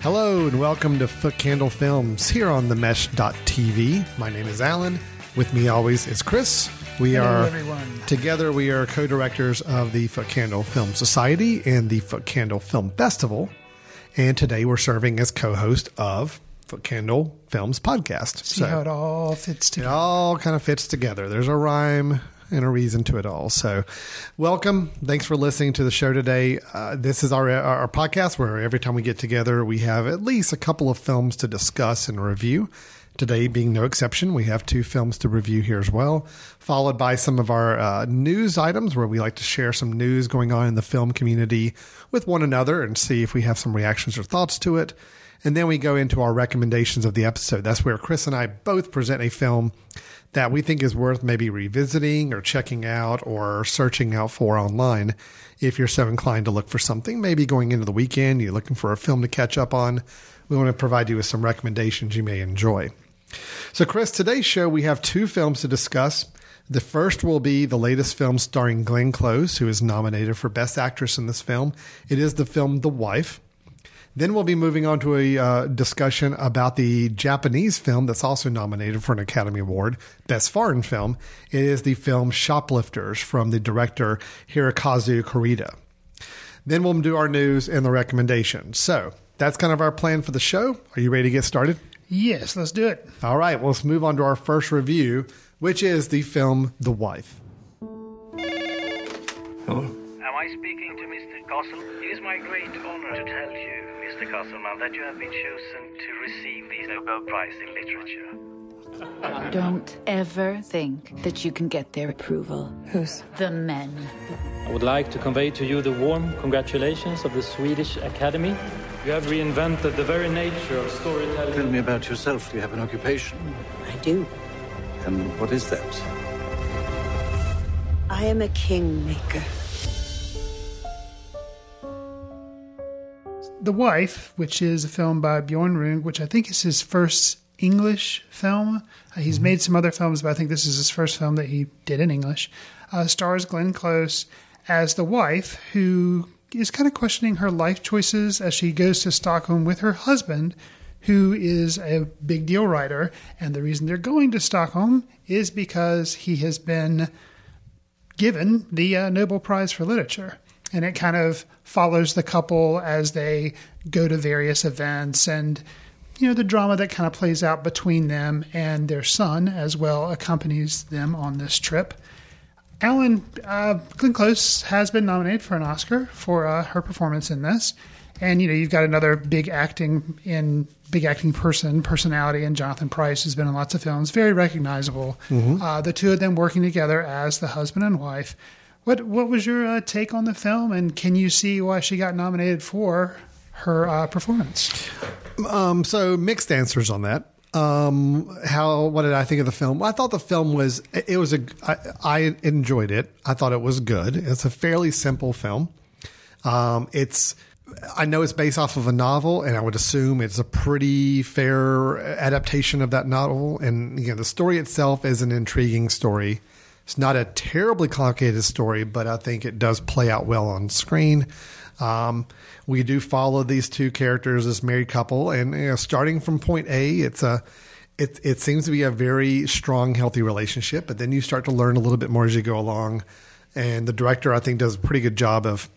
Hello and welcome to Foot Candle Films here on the Mesh.tv. My name is Alan. With me always is Chris. We Hello, are everyone. together. We are co-directors of the Foot Candle Film Society and the Foot Candle Film Festival. And today we're serving as co-host of Foot Candle Films podcast. See how it all fits together. It all kind of fits together. There's a rhyme and a reason to it all. So, welcome. Thanks for listening to the show today. Uh, this is our our podcast where every time we get together, we have at least a couple of films to discuss and review. Today being no exception, we have two films to review here as well, followed by some of our uh, news items where we like to share some news going on in the film community with one another and see if we have some reactions or thoughts to it. And then we go into our recommendations of the episode. That's where Chris and I both present a film that we think is worth maybe revisiting or checking out or searching out for online. If you're so inclined to look for something, maybe going into the weekend, you're looking for a film to catch up on, we want to provide you with some recommendations you may enjoy. So, Chris, today's show we have two films to discuss. The first will be the latest film starring Glenn Close, who is nominated for Best Actress in this film. It is the film The Wife. Then we'll be moving on to a uh, discussion about the Japanese film that's also nominated for an Academy Award, Best Foreign Film. It is the film Shoplifters from the director Hirokazu Kore-eda. Then we'll do our news and the recommendations. So that's kind of our plan for the show. Are you ready to get started? Yes, let's do it. All right, well, let's move on to our first review, which is the film The Wife. Am I speaking to Mr. Castle? It is my great honor to tell you, Mr. Castleman, that you have been chosen to receive the Nobel Prize in Literature. Don't ever think that you can get their approval. Who's? The men. I would like to convey to you the warm congratulations of the Swedish Academy. You have reinvented the very nature of storytelling. Tell me about yourself. Do you have an occupation? I do. And what is that? I am a kingmaker. The Wife, which is a film by Bjorn Runge, which I think is his first English film. Uh, he's made some other films, but I think this is his first film that he did in English. Uh, stars Glenn Close as the wife who is kind of questioning her life choices as she goes to Stockholm with her husband, who is a big deal writer. And the reason they're going to Stockholm is because he has been given the uh, Nobel Prize for Literature. And it kind of follows the couple as they go to various events and, you know, the drama that kind of plays out between them and their son as well accompanies them on this trip. Alan uh, Glenn Close has been nominated for an Oscar for uh, her performance in this. And, you know, you've got another big acting in big acting person, personality, and Jonathan Pryce has been in lots of films, very recognizable. Uh, the two of them working together as the husband and wife. What what was your uh, take on the film, and can you see why she got nominated for her uh, performance? Um, so mixed answers on that. Um, how what did I think of the film? I thought the film was it was a I, I enjoyed it. I thought it was good. It's a fairly simple film. Um, it's I know it's based off of a novel, and I would assume it's a pretty fair adaptation of that novel. And you know, the story itself is an intriguing story. It's not a terribly complicated story, but I think it does play out well on screen. Um, we do follow these two characters, this married couple, and you know, starting from point A, it's a it it seems to be a very strong, healthy relationship. But then you start to learn a little bit more as you go along, and the director, I think, does a pretty good job of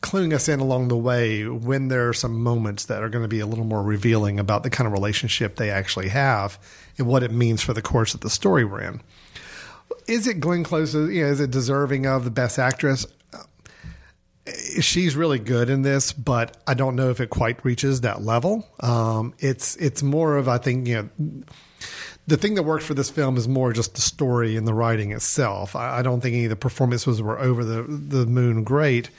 cluing us in along the way when there are some moments that are going to be a little more revealing about the kind of relationship they actually have and what it means for the course of the story we're in. Is it Glenn Close? You know, is it deserving of the best actress? She's really good in this, but I don't know if it quite reaches that level. Um, it's it's more of I think you know the thing that worked for this film is more just the story and the writing itself. I, I don't think any of the performances were over the the moon great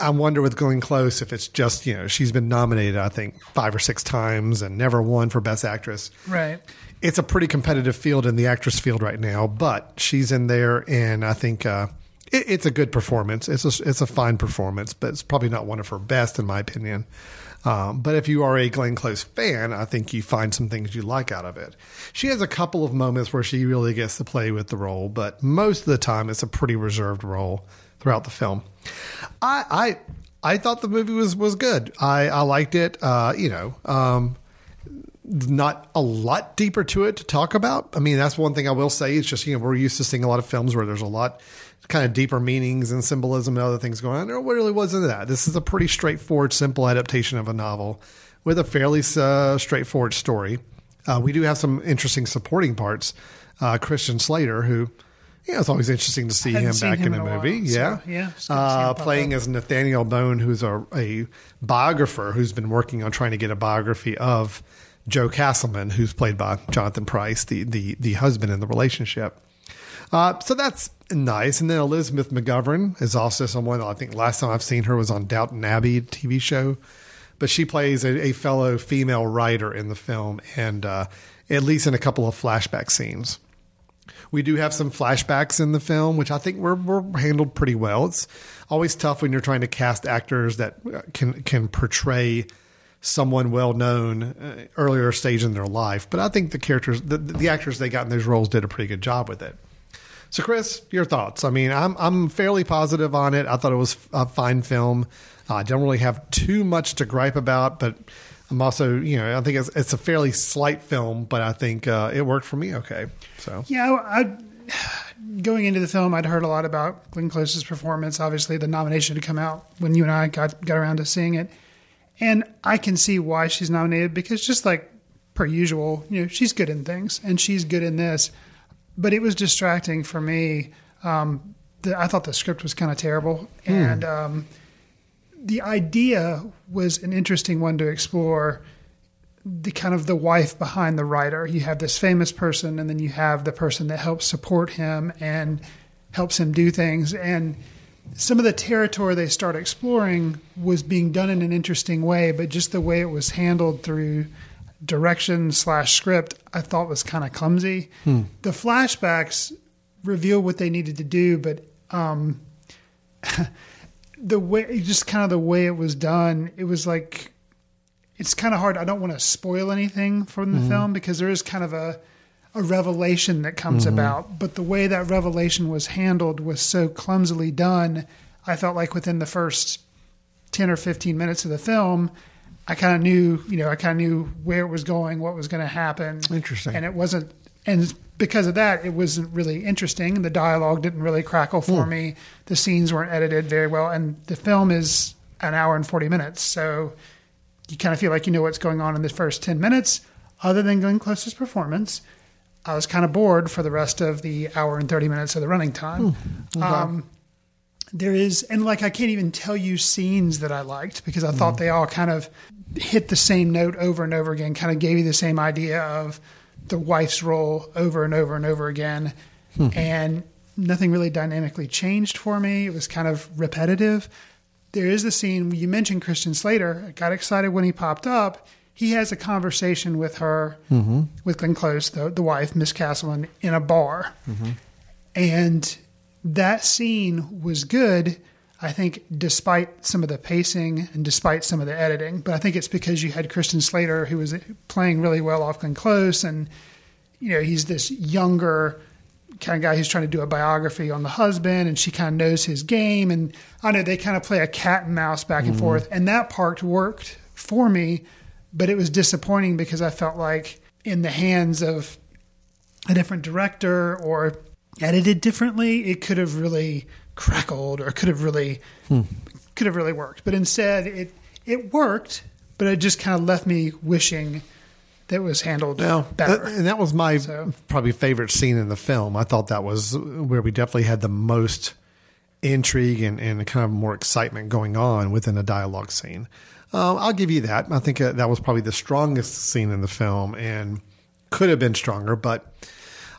I wonder with Glenn Close if it's just you know she's been nominated I think five or six times and never won for Best Actress. Right. It's a pretty competitive field in the actress field right now, but she's in there, and I think uh, it, it's a good performance. It's a it's a fine performance, but it's probably not one of her best in my opinion. Um, but if you are a Glenn Close fan, I think you find some things you like out of it. She has a couple of moments where she really gets to play with the role, but most of the time it's a pretty reserved role throughout the film. I I, I thought the movie was was good. I I liked it. Uh, you know. Um, not a lot deeper to it to talk about. I mean, that's one thing I will say. It's just, you know, we're used to seeing a lot of films where there's a lot kind of deeper meanings and symbolism and other things going on. There really wasn't that. This is a pretty straightforward, simple adaptation of a novel with a fairly uh, straightforward story. Uh, we do have some interesting supporting parts. Uh, Christian Slater, who, yeah, it's always interesting to see him back him in a in a movie. while, so, yeah. yeah, it's good to see him Uh, playing up. as Nathaniel Bone, who's a, a biographer who's been working on trying to get a biography of Joe Castleman, who's played by Jonathan Pryce, the, the, the husband in the relationship. Uh, so that's nice. And then Elizabeth McGovern is also someone I think last time I've seen her was on Downton Abbey TV show, but she plays a, a fellow female writer in the film, and uh, at least in a couple of flashback scenes. We do have some flashbacks in the film, which I think were, were handled pretty well. It's always tough when you're trying to cast actors that can can portray someone well known uh, earlier stage in their life. But I think the characters, the, the actors they got in those roles, did a pretty good job with it. So, Chris, your thoughts? I mean, I'm I'm fairly positive on it. I thought it was a fine film. I don't really have too much to gripe about, but I'm also, you know, I think it's, it's a fairly slight film, but I think uh, it worked for me. Okay, so Yeah, I- going into the film, I'd heard a lot about Glenn Close's performance. Obviously, the nomination had come out when you and I got got around to seeing it, and I can see why she's nominated because just like per usual, you know, she's good in things and she's good in this, but it was distracting for me. Um, the, I thought the script was kind of terrible, and um, the idea was an interesting one to explore the kind of the wife behind the writer. You have this famous person, and then you have the person that helps support him and helps him do things. And some of the territory they start exploring was being done in an interesting way, but just the way it was handled through direction slash script, I thought was kind of clumsy. The flashbacks reveal what they needed to do, but um, the way just kind of the way it was done, it was like it's kind of hard. I don't want to spoil anything from the film because there is kind of a a revelation that comes mm-hmm. about, but the way that revelation was handled was so clumsily done. I felt like within the first 10 or 15 minutes of the film, I kind of knew, you know, I kind of knew where it was going, what was going to happen. Interesting. And it wasn't, and because of that, it wasn't really interesting. The dialogue didn't really crackle for hmm. me. The scenes weren't edited very well. And the film is an hour and 40 minutes. So you kind of feel like you know what's going on in the first 10 minutes. Other than Glenn Close's performance, I was kind of bored for the rest of the hour and 30 minutes of the running time. Hmm, um, there is, and like I can't even tell you scenes that I liked because I hmm. thought they all kind of hit the same note over and over again, kind of gave you the same idea of the wife's role over and over and over again. Hmm. And nothing really dynamically changed for me. It was kind of repetitive. There is the scene you mentioned Christian Slater. I got excited when he popped up. He has a conversation with her, mm-hmm. with Glenn Close, the, the wife, Miss Castleman, in a bar. Mm-hmm. And that scene was good, I think, despite some of the pacing and despite some of the editing. But I think it's because you had Christian Slater, who was playing really well off Glenn Close, and you know he's this younger kind of guy who's trying to do a biography on the husband, and she kind of knows his game. And I know they kind of play a cat and mouse back and mm-hmm. forth, and that part worked for me, but it was disappointing because I felt like in the hands of a different director or edited differently, it could have really crackled or could have really hmm. could have really worked. But instead, it it worked, but it just kind of left me wishing that it was handled Well, better. that- and that was my So- probably favorite scene in the film. I thought that was where we definitely had the most intrigue and, and kind of more excitement going on within a dialogue scene. Uh, I'll give you that. I think uh, that was probably the strongest scene in the film and could have been stronger, but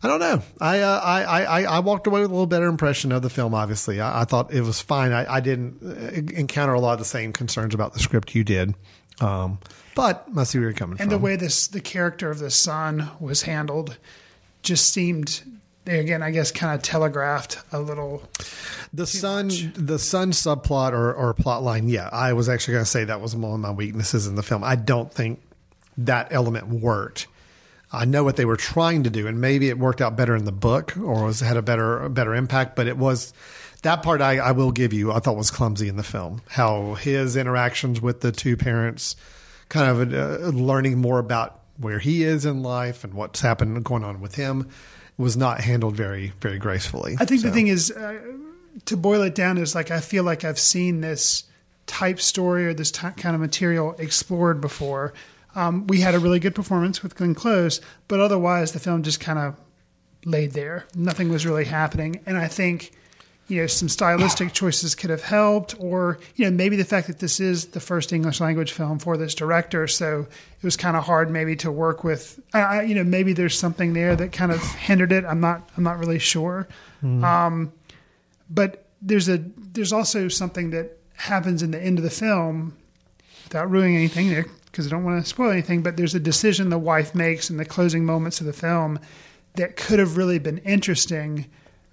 I don't know. I, uh, I, I, I walked away with a little better impression of the film. Obviously, I, I thought it was fine. I, I didn't uh, encounter a lot of the same concerns about the script you did. Um, but I see where you're coming and from. And the way this the character of the son was handled just seemed again i guess kind of telegraphed a little the son, the son subplot or, or plot line. Yeah, I was actually going to say that was one of my weaknesses in the film. I don't think that element worked. I know what they were trying to do, and maybe it worked out better in the book or was had a better a better impact. But it was that part I, I will give you. I thought was clumsy in the film. How his interactions with the two parents, kind of uh, learning more about where he is in life and what's happened going on with him, was not handled very very gracefully. I think the thing is, uh, to boil it down, is like I feel like I've seen this type story or this ty kind of material explored before. Um, we had a really good performance with Glenn Close, but otherwise the film just kind of laid there. Nothing was really happening, and I think you know some stylistic choices could have helped, or you know maybe the fact that this is the first English language film for this director, so it was kind of hard maybe to work with. I, you know maybe there's something there that kind of hindered it. I'm not I'm not really sure. Um, but there's a there's also something that happens in the end of the film without ruining anything there because I don't want to spoil anything. But there's a decision the wife makes in the closing moments of the film that could have really been interesting,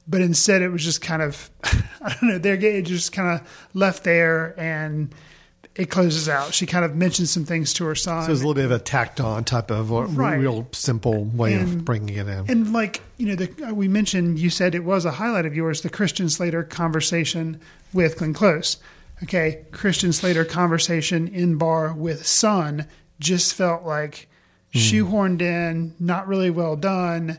but instead it was just kind of I don't know. They're it just kind of left there and. It closes out. She kind of mentions some things to her son. So it was a little bit of a tacked on type of Right. real simple way of bringing it in. And like you know, the, uh, we mentioned you said it was a highlight of yours, the Christian Slater conversation with Glenn Close. Okay, Christian Slater conversation in bar with son just felt like shoehorned in, not really well done,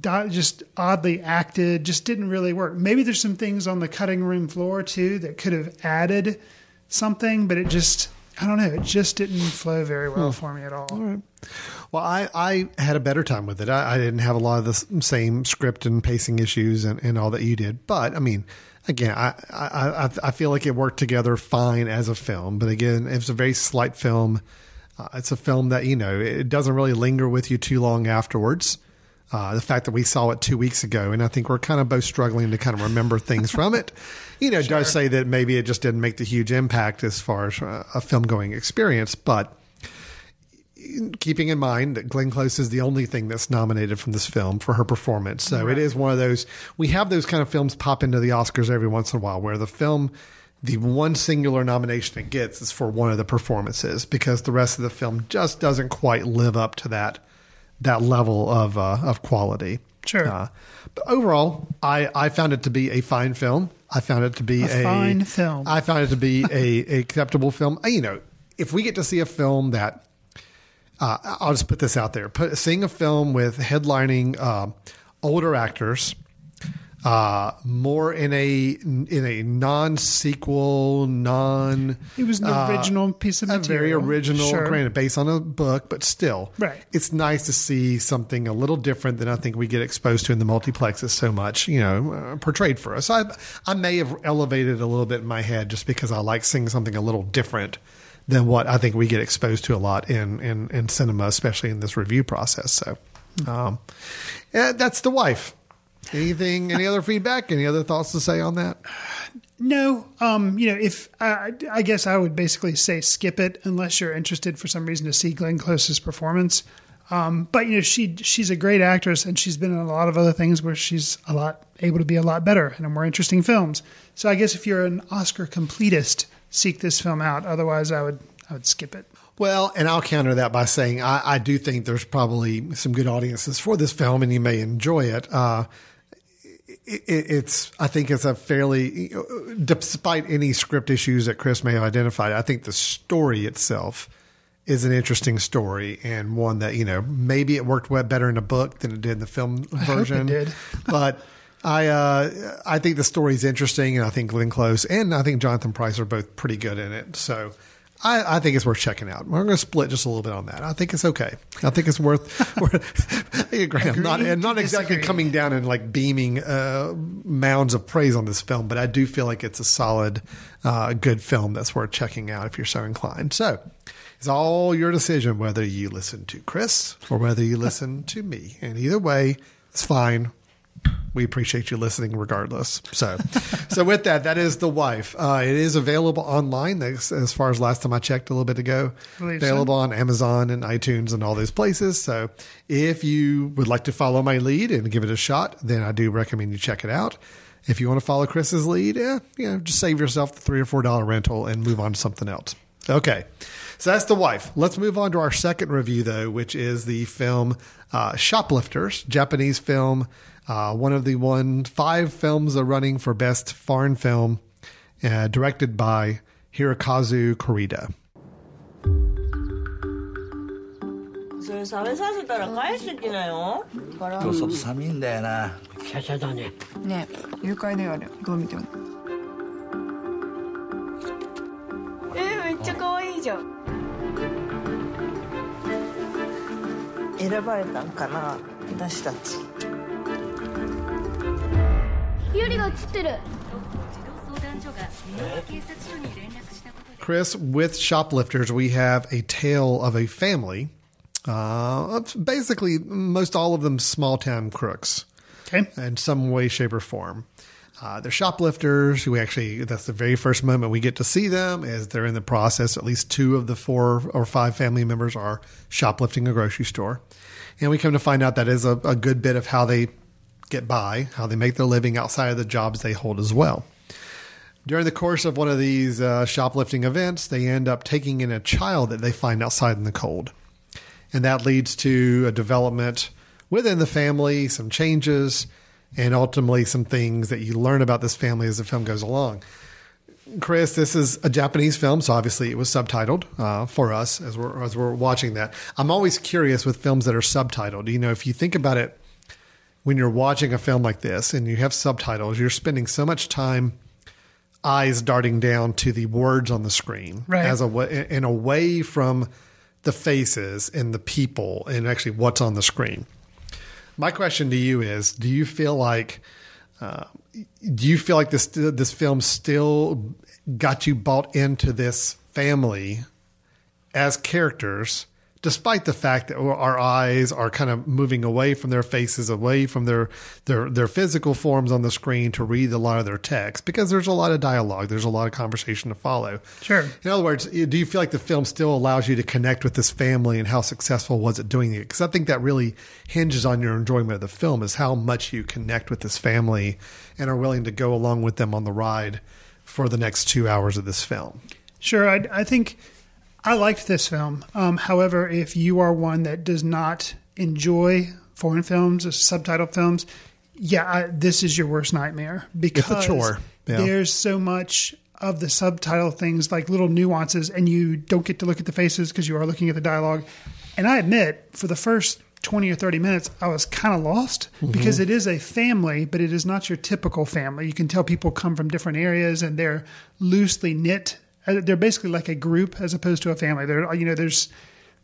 just oddly acted, just didn't really work. Maybe there's some things on the cutting room floor too that could have added something, but it just I don't know, it just didn't flow very well for me at all. Well, I, I had a better time with it. I, I didn't have a lot of the same script and pacing issues and, and all that you did. But I mean, again, I, I, I- I feel like it worked together fine as a film. But again, it's a very slight film. Uh, it's a film that, you know, it doesn't really linger with you too long afterwards. Uh, the fact that we saw it two weeks ago, and I think we're kind of both struggling to kind of remember things from it, you know, does say that maybe it just didn't make the huge impact as far as uh, a film going experience. But keeping in mind that Glenn Close is the only thing that's nominated from this film for her performance. So it is one of those, we have those kind of films pop into the Oscars every once in a while where the film, the one singular nomination it gets is for one of the performances because the rest of the film just doesn't quite live up to that, that level of, uh, of quality. Sure. Uh, but overall, I, I found it to be a fine film. I found it to be A a, fine film. I found it to be a, a acceptable film. You know, if we get to see a film that uh, I'll just put this out there. Put, seeing a film with headlining uh, older actors, uh, more in a in a non sequel, non. It was an uh, original piece of a material. very original, Sure. granted based on a book, but still, Right. It's nice to see something a little different than I think we get exposed to in the multiplexes so much. You know, uh, portrayed for us. I I may have elevated a little bit in my head just because I like seeing something a little different than what I think we get exposed to a lot in in, in cinema, especially in this review process. So, um, that's the wife. Anything? Any other feedback? Any other thoughts to say on that? No, um, you know, if I, I guess I would basically say skip it unless you're interested for some reason to see Glenn Close's performance. Um, but you know, she she's a great actress, and she's been in a lot of other things where she's a lot able to be a lot better and in more interesting films. So I guess if you're an Oscar completist, seek this film out. Otherwise, I would I would skip it. Well, and I'll counter that by saying I, I do think there's probably some good audiences for this film, and you may enjoy it. Uh, it, it's I think it's a fairly, despite any script issues that Chris may have identified, I think the story itself is an interesting story and one that you know maybe it worked better in a book than it did in the film version. did. but I uh, I think the story's interesting, and I think Glenn Close and I think Jonathan Pryce are both pretty good in it. So. I, I think it's worth checking out. We're going to split just a little bit on that. I think it's okay. I think it's worth. worth I agree. I'm not, not exactly disagree. coming down and like beaming uh, mounds of praise on this film, but I do feel like it's a solid, uh, good film that's worth checking out if you're so inclined. So it's all your decision whether you listen to Chris or whether you listen to me. And either way, It's fine. We appreciate you listening regardless. So, so with that, that is the wife. Uh, it is available online. As, as far as last time I checked a little bit ago, Believe so. available on Amazon and iTunes and all those places. So, if you would like to follow my lead and give it a shot, then I do recommend you check it out. If you want to follow Chris's lead, yeah, you know, just save yourself the three or four dollar rental and move on to something else. Okay, so that's the wife. Let's move on to our second review, though, which is the film uh, Shoplifters, Japanese film, uh, one of the one five films are running for best foreign film, uh, directed by Hirokazu Kore-eda. 選ばれたんかな私たち。ユリが映ってる Chris, with Shoplifters, we have a tale of a family. Uh, of basically, most all of them small town crooks. Okay. In some way, shape, or form. Uh, they're shoplifters who actually, that's the very first moment we get to see them as they're in the process. At least two of the four or five family members are shoplifting a grocery store. And we come to find out that is a, a good bit of how they get by, how they make their living outside of the jobs they hold as well. During the course of one of these uh, shoplifting events, they end up taking in a child that they find outside in the cold. And that leads to a development within the family, some changes, and ultimately some things that you learn about this family as the film goes along. Chris, this is a Japanese film, so obviously it was subtitled uh, for us as we're as we're watching that. I'm always curious with films that are subtitled. You know, if you think about it, when you're watching a film like this and you have subtitles, you're spending so much time eyes darting down to the words on the screen Right. as a way and away from the faces and the people and actually what's on the screen. My question to you is: Do you feel like uh, do you feel like this this film still got you bought into this family as characters, despite the fact that our eyes are kind of moving away from their faces, away from their their their physical forms on the screen to read a lot of their text, because there's a lot of dialogue, there's a lot of conversation to follow. Sure. In other words, do you feel like the film still allows you to connect with this family and how successful was it doing it? Because I think that really hinges on your enjoyment of the film is how much you connect with this family and are willing to go along with them on the ride for the next two hours of this film. Sure, I, I think I liked this film. Um, however, if you are one that does not enjoy foreign films, or subtitle films, yeah, I, this is your worst nightmare because chore. Yeah. there's so much of the subtitle things like little nuances, and you don't get to look at the faces because you are looking at the dialogue. And I admit, for the first 20 or 30 minutes, I was kind of lost because it is a family, but it is not your typical family. You can tell people come from different areas and they're loosely knit. Uh, They're basically like a group as opposed to a family. They're, you know, there's,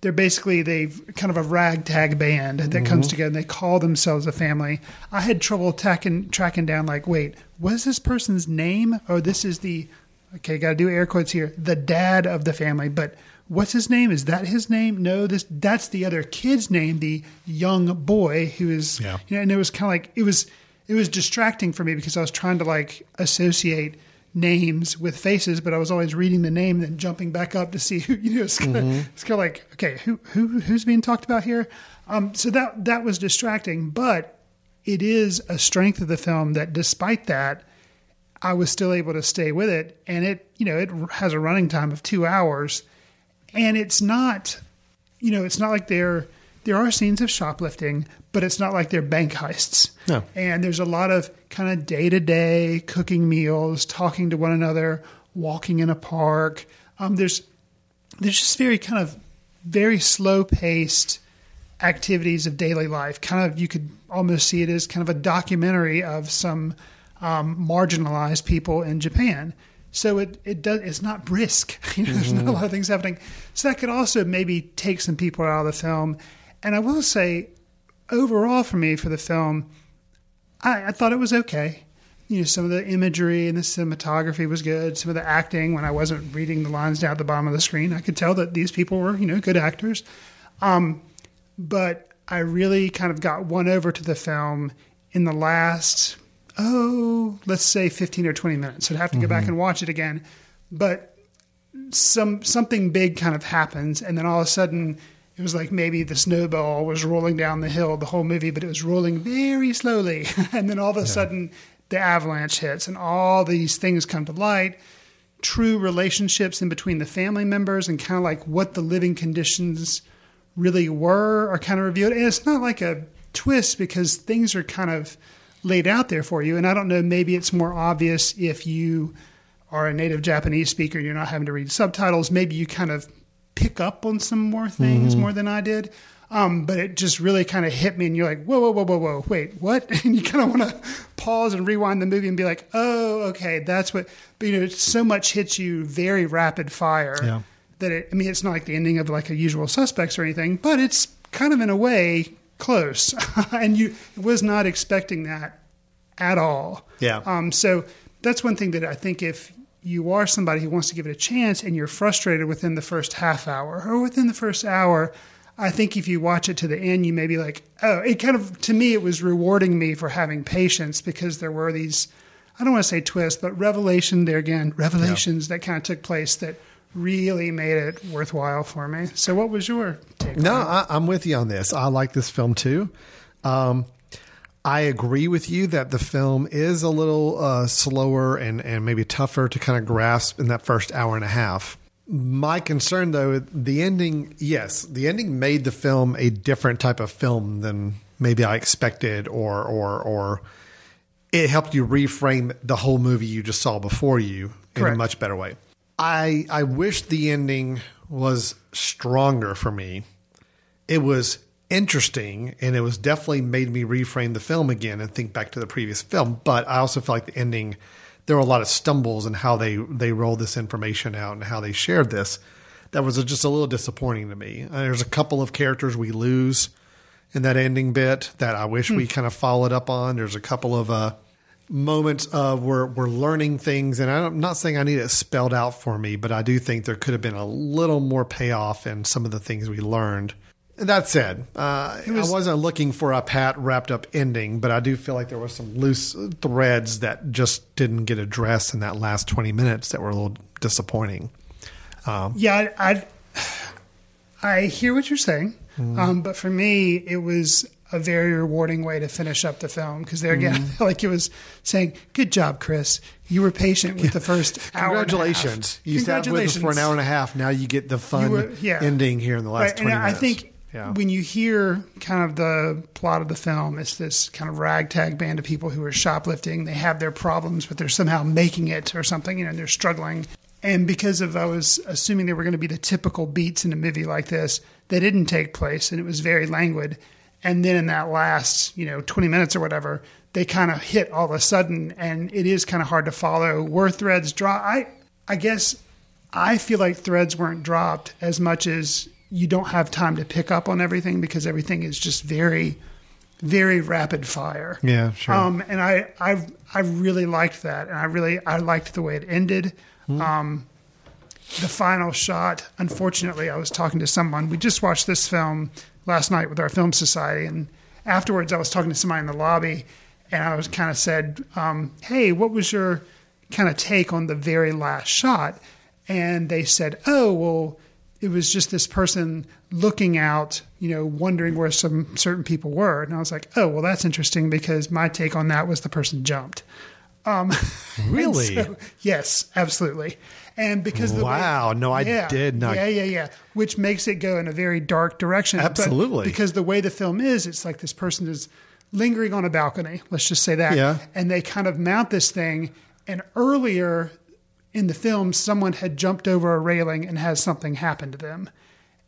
they're basically they've kind of a ragtag band that comes together and they call themselves a family. I had trouble tracking tracking down like, wait, what is this person's name? Oh, this is the okay, got to do air quotes here. The dad of the family, but what's his name? Is that his name? No, this that's the other kid's name, the young boy who is. Yeah. You know, and it was kind of like it was it was distracting for me because I was trying to like associate names with faces, but I was always reading the name then jumping back up to see who you know. It's kind kind of like okay, who who who's being talked about here? Um, so that that was distracting, but it is a strength of the film that despite that. I was still able to stay with it, and it you know it has a running time of two hours, and it's not you know it's not like there there are scenes of shoplifting, but it's not like they're bank heists. No. And there's a lot of kind of day to day cooking meals, talking to one another, walking in a park. Um, there's there's just very kind of very slow paced activities of daily life. Kind of you could almost see it as kind of a documentary of some um, marginalized people in Japan. So it it does it's not brisk. You know, there's not a lot of things happening. So that could also maybe take some people out of the film. And I will say, overall for me for the film, I, I thought it was okay. You know, some of the imagery and the cinematography was good. Some of the acting, when I wasn't reading the lines down at the bottom of the screen, I could tell that these people were, you know, good actors. Um, but I really kind of got won over to the film in the last, oh, let's say 15 or 20 minutes. I'd have to go back and watch it again. But some something big kind of happens, and then all of a sudden, it was like maybe the snowball was rolling down the hill the whole movie, but it was rolling very slowly. and then all of a sudden, the avalanche hits, and all these things come to light true relationships in between the family members and kind of like what the living conditions really were are kind of revealed. And it's not like a twist because things are kind of laid out there for you. And I don't know, maybe it's more obvious if you are a native Japanese speaker and you're not having to read subtitles. Maybe you kind of pick up on some more things Mhm. more than I did. Um, but it just really kind of hit me, and you're like, whoa, whoa, whoa, whoa, whoa, wait, what? And you kind of want to pause and rewind the movie and be like, oh, okay, that's what. But you know, so much hits you very rapid fire Yeah. that it. I mean, it's not like the ending of like a Usual Suspects or anything, but it's kind of in a way close, and you was not expecting that at all. Yeah. Um, so that's one thing that I think if you are somebody who wants to give it a chance and you're frustrated within the first half hour or within the first hour, I think if you watch it to the end, you may be like, oh, it kind of, to me, it was rewarding me for having patience because there were these, I don't want to say twists, but revelation there again, revelations that kind of took place that really made it worthwhile for me. So what was your take? No, I, I'm with you on this. I like this film too. Um, I agree with you that the film is a little uh, slower and, and maybe tougher to kind of grasp in that first hour and a half. My concern, though, the ending, yes, the ending made the film a different type of film than maybe I expected, or or or it helped you reframe the whole movie you just saw before you in a much better way. I I wish the ending was stronger for me. It was interesting and it was definitely made me reframe the film again and think back to the previous film. But I also felt like the ending there were a lot of stumbles in how they they rolled this information out and how they shared this. That was just a little disappointing to me. Uh, There's a couple of characters we lose in that ending bit that I wish we kind of followed up on. There's a couple of uh, moments of where we're learning things, and I'm not saying I need it spelled out for me, but I do think there could have been a little more payoff in some of the things we learned. That said, uh, was- I wasn't looking for a pat wrapped up ending, but I do feel like there were some loose threads that just didn't get addressed in that last 20 minutes that were a little disappointing. Um, Yeah, I, I, I hear what you're saying, Mhm. um, but for me, it was a very rewarding way to finish up the film because there again, I Mhm. like it was saying, "Good job, Chris. You were patient with the first hour." and a half." Congratulations. You sat with us for an hour and a half. Now you get the fun were- yeah. ending here in the last Right, 20 and minutes. I think Yeah. when you hear kind of the plot of the film, it's this kind of ragtag band of people who are shoplifting. They have their problems, but they're somehow making it or something, you know, and they're struggling. And because of, I was assuming they were going to be the typical beats in a movie like this, they didn't take place and it was very languid. And then in that last, you know, 20 minutes or whatever, they kind of hit all of a sudden and it is kind of hard to follow. Were threads drop? I, I guess I feel like threads weren't dropped as much as you don't have time to pick up on everything because everything is just very, very rapid fire. Yeah, sure. Um, and I, I, I really liked that, and I really, I liked the way it ended. Hmm. Um, the final shot. Unfortunately, I was talking to someone. We just watched this film last night with our film society, and afterwards, I was talking to somebody in the lobby, and I was kind of said, um, "Hey, what was your kind of take on the very last shot?" And they said, "Oh, well." It was just this person looking out, you know, wondering where some certain people were. And I was like, oh, well, that's interesting because my take on that was the person jumped. Um, Really? so- yes, absolutely. And because the way- Wow, no, I yeah, did not- Yeah, yeah, yeah. Which makes it go in a very dark direction. Absolutely. because the way the film is, it's like this person is lingering on a balcony. Let's just say that. Yeah. And they kind of mount this thing. And earlier in the film, someone had jumped over a railing and has something happen to them.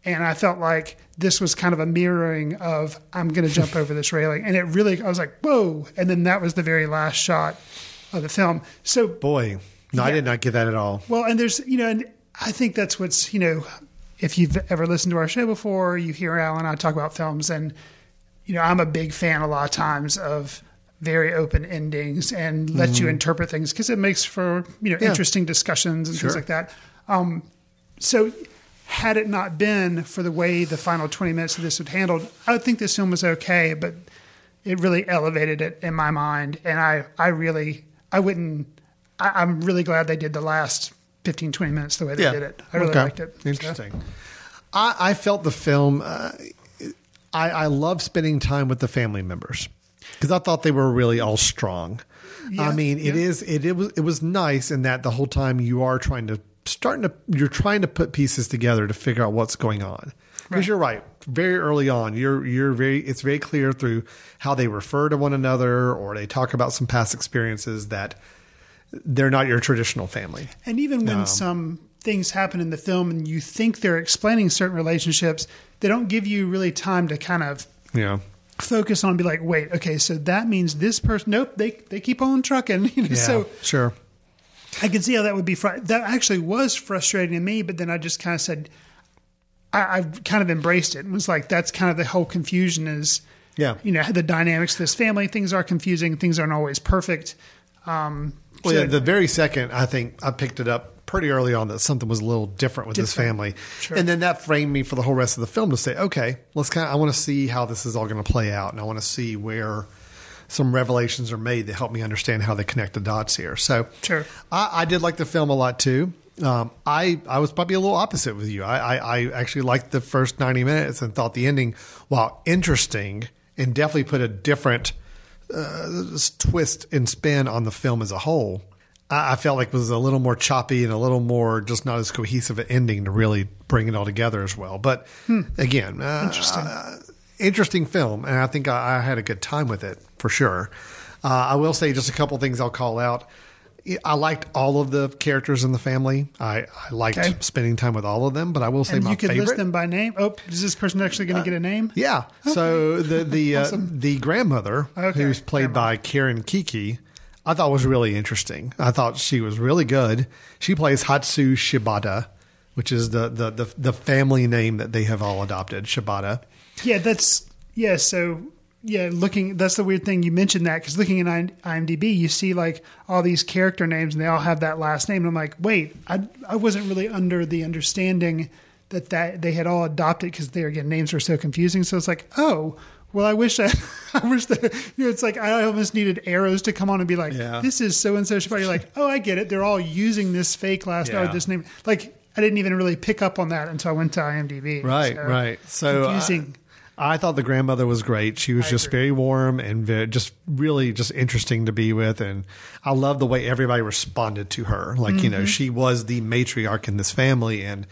And I felt like this was kind of a mirroring of I'm going to jump over this railing. And it really, I was like, whoa. And then that was the very last shot of the film. So Boy, no, I did not get that at all. well, and there's, you know, and I think that's what's, you know, if you've ever listened to our show before, you hear Alan and I talk about films, and, you know, I'm a big fan a lot of times of very open endings and let you Mhm. interpret things because it makes for, you know, Yeah. interesting discussions and Sure. things like that. Um, so had it not been for the way the final 20 minutes of this was handled, I would think this film was okay, but it really elevated it in my mind. And I, I really, I wouldn't, I, I'm really glad they did the last 15, 20 minutes the way they did it. I really Okay. liked it. So- Interesting. I, I felt the film. Uh, I, I love spending time with the family members because I thought they were really all strong. Yeah, I mean, it yeah. is it, it was it was nice in that the whole time you are trying to starting to you're trying to put pieces together to figure out what's going on. Because Right. you're right, very early on, you're you're very it's very clear through how they refer to one another or they talk about some past experiences that they're not your traditional family. And even when Um, some things happen in the film and you think they're explaining certain relationships, they don't give you really time to kind of Yeah. Focus on be like, wait, okay, so that means this person. Nope, they they keep on trucking. You know, Yeah. so sure. I can see how that would be. Fr- that actually was frustrating to me, but then I just kind of said, I, I've kind of embraced it. and was like that's kind of the whole confusion is, Yeah. you know, the dynamics of this family. Things are confusing. Things aren't always perfect. Um, Well, so- yeah, the very second I think I picked it up pretty early on that something was a little different with this Different. family, Sure. and then that framed me for the whole rest of the film to say, okay, let's kind of I want to see how this is all going to play out, and I want to see where some revelations are made that help me understand how they connect the dots here. So, Sure. I, I did like the film a lot too. Um, I I was probably a little opposite with you. I, I I actually liked the first ninety minutes and thought the ending, while interesting and definitely put a different uh, twist and spin on the film as a whole. I, I felt like it was a little more choppy and a little more just not as cohesive an ending to really bring it all together as well. But again, uh, Interesting. uh, interesting film, and I think I, I had a good time with it for sure. Uh, I will say just a couple things I'll call out. I liked all of the characters in the family. I, I liked Okay. spending time with all of them, but I will say and my you could favorite. list them by name. Oh, is this person actually going to get a name? Yeah. So the the Awesome. uh, the grandmother, Okay, who's played by Kirin Kiki, I thought was really interesting. I thought she was really good. She plays Hatsu Shibata, which is the the the, the family name that they have all adopted, Shibata. Yeah, that's yeah. So yeah, looking that's the weird thing you mentioned that because looking at IMDb, you see like all these character names and they all have that last name. And I'm like, wait, I I wasn't really under the understanding that that they had all adopted because their again names were so confusing. So it's like, oh. Well, I wish I, I wish that you know. It's like I almost needed arrows to come on and be like, Yeah. "This is so and so." You're like, "Oh, I get it. They're all using this fake last Yeah. or this name." Like I didn't even really pick up on that until I went to IMDb. Right, So, right. So uh, confusing. I, I thought the grandmother was great. She was I just agree. very warm and very, just really just interesting to be with, and I love the way everybody responded to her. Like you know, Mhm. she was the matriarch in this family, and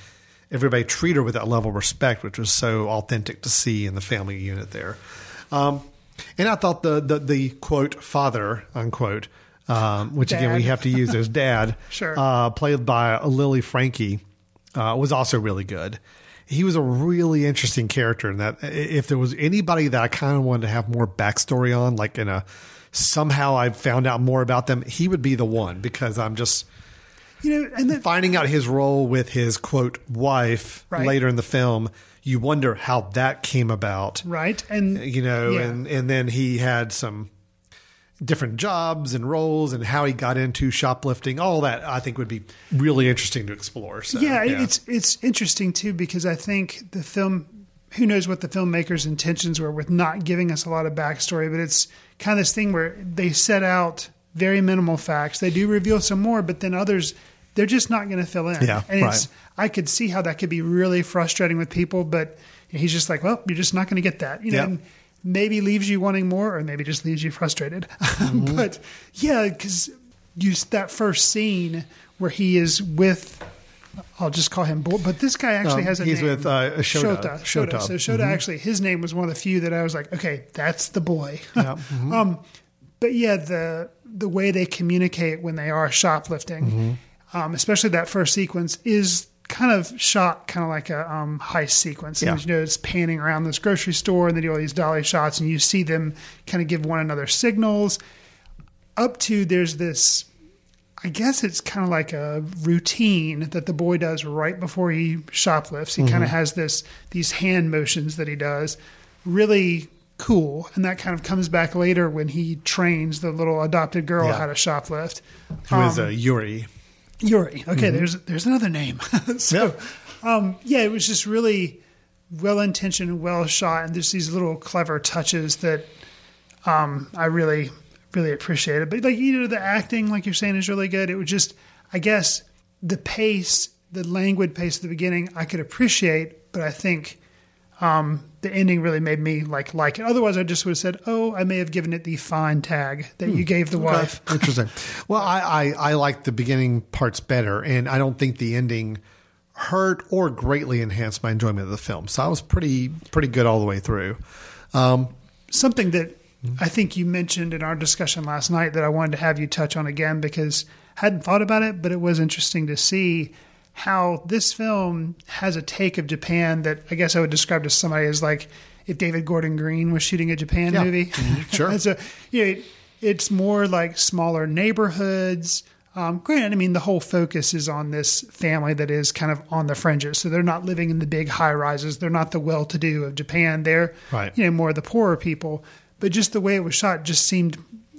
everybody treat her with that level of respect, which was so authentic to see in the family unit there. Um, and I thought the the, the quote father unquote. Um, which again we have to use as dad, Sure. uh, played by Lily Franky, uh, was also really good. He was a really interesting character in that. If there was anybody that I kind of wanted to have more backstory on, like in a somehow I found out more about them, he would be the one because I'm just you know, and then finding out his role with his quote wife Right. later in the film. You wonder how that came about, right? And uh, you know, yeah. and and then he had some different jobs and roles and how he got into shoplifting. All that I think would be really interesting to explore. So, yeah, it's it's interesting too because I think the film. Who knows what the filmmaker's intentions were with not giving us a lot of backstory, but it's kind of this thing where they set out very minimal facts. They do reveal some more, but then others they're just not going to fill in. Yeah, and it's right. I could see how that could be really frustrating with people, but he's just like, well, you're just not going to get that, you know. Yep. And maybe leaves you wanting more, or maybe just leaves you frustrated. Mm-hmm. but yeah, because you that first scene where he is with. I'll just call him, Bo- but this guy actually Um, has a he's name. with, uh, Shota. Shota. Shota. Shota. So Shota Mhm. actually, his name was one of the few that I was like, okay, that's the boy. Yeah. Mhm. um, but yeah, the the way they communicate when they are shoplifting, Mhm. Um, especially that first sequence, is kind of shot kind of like a um, heist sequence. And, Yeah. you know, it's panning around this grocery store, and they do all these dolly shots, and you see them kind of give one another signals. Up to there's this I guess it's kind of like a routine that the boy does right before he shoplifts. He kind Mhm. of has this these hand motions that he does, really cool, and that kind of comes back later when he trains the little adopted girl Yeah. how to shoplift. Who is Um, uh, Yuri? Yuri. Okay, Mhm. there's there's another name. so, Um, yeah, it was just really well intentioned and well shot, and there's these little clever touches that um, I really, really appreciated. But like you know, the acting, like you're saying, is really good. It was just, I guess, the pace, the languid pace at the beginning, I could appreciate, but I think um, the ending really made me like like it. Otherwise, I just would have said, "Oh, I may have given it the fine tag that you gave the wife." Interesting. Well, I, I, I like the beginning parts better, and I don't think the ending hurt or greatly enhanced my enjoyment of the film. So I was pretty pretty good all the way through. Um, Something that I think you mentioned in our discussion last night that I wanted to have you touch on again because I hadn't thought about it, but it was interesting to see how this film has a take of Japan that I guess I would describe to somebody as like if David Gordon Green was shooting a Japan Yeah. movie. Mhm. Sure. so you know, it, it's more like smaller neighborhoods. Um, granted, I mean the whole focus is on this family that is kind of on the fringes. So they're not living in the big high rises. They're not the well-to-do of Japan. They're Right. you know more the poorer people. But just the way it was shot just seemed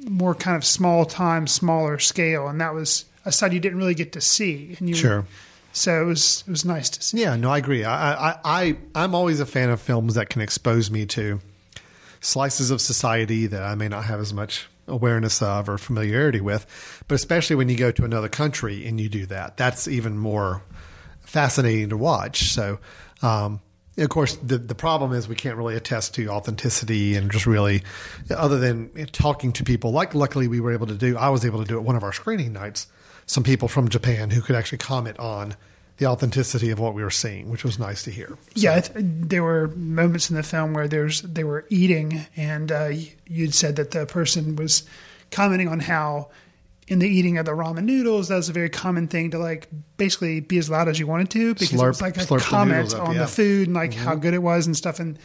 more kind of small time, smaller scale, and that was a side you didn't really get to see. And you Sure. So it was it was nice to see. Yeah, no, I agree. I, I, I'm always a fan of films that can expose me to slices of society that I may not have as much awareness of or familiarity with. But especially when you go to another country and you do that, that's even more fascinating to watch. So, um, of course, the the problem is we can't really attest to authenticity and just really, other than talking to people. Like, luckily, we were able to do. I was able to do at one of our screening nights. Some people from Japan who could actually comment on the authenticity of what we were seeing, which was nice to hear. Yeah, th- there were moments in the film where there's they were eating, and uh, you'd said that the person was commenting on how in the eating of the ramen noodles, that was a very common thing to like basically be as loud as you wanted to because it was like a slurp the comment up, on yeah. the food and like how Mhm. good it was and stuff, and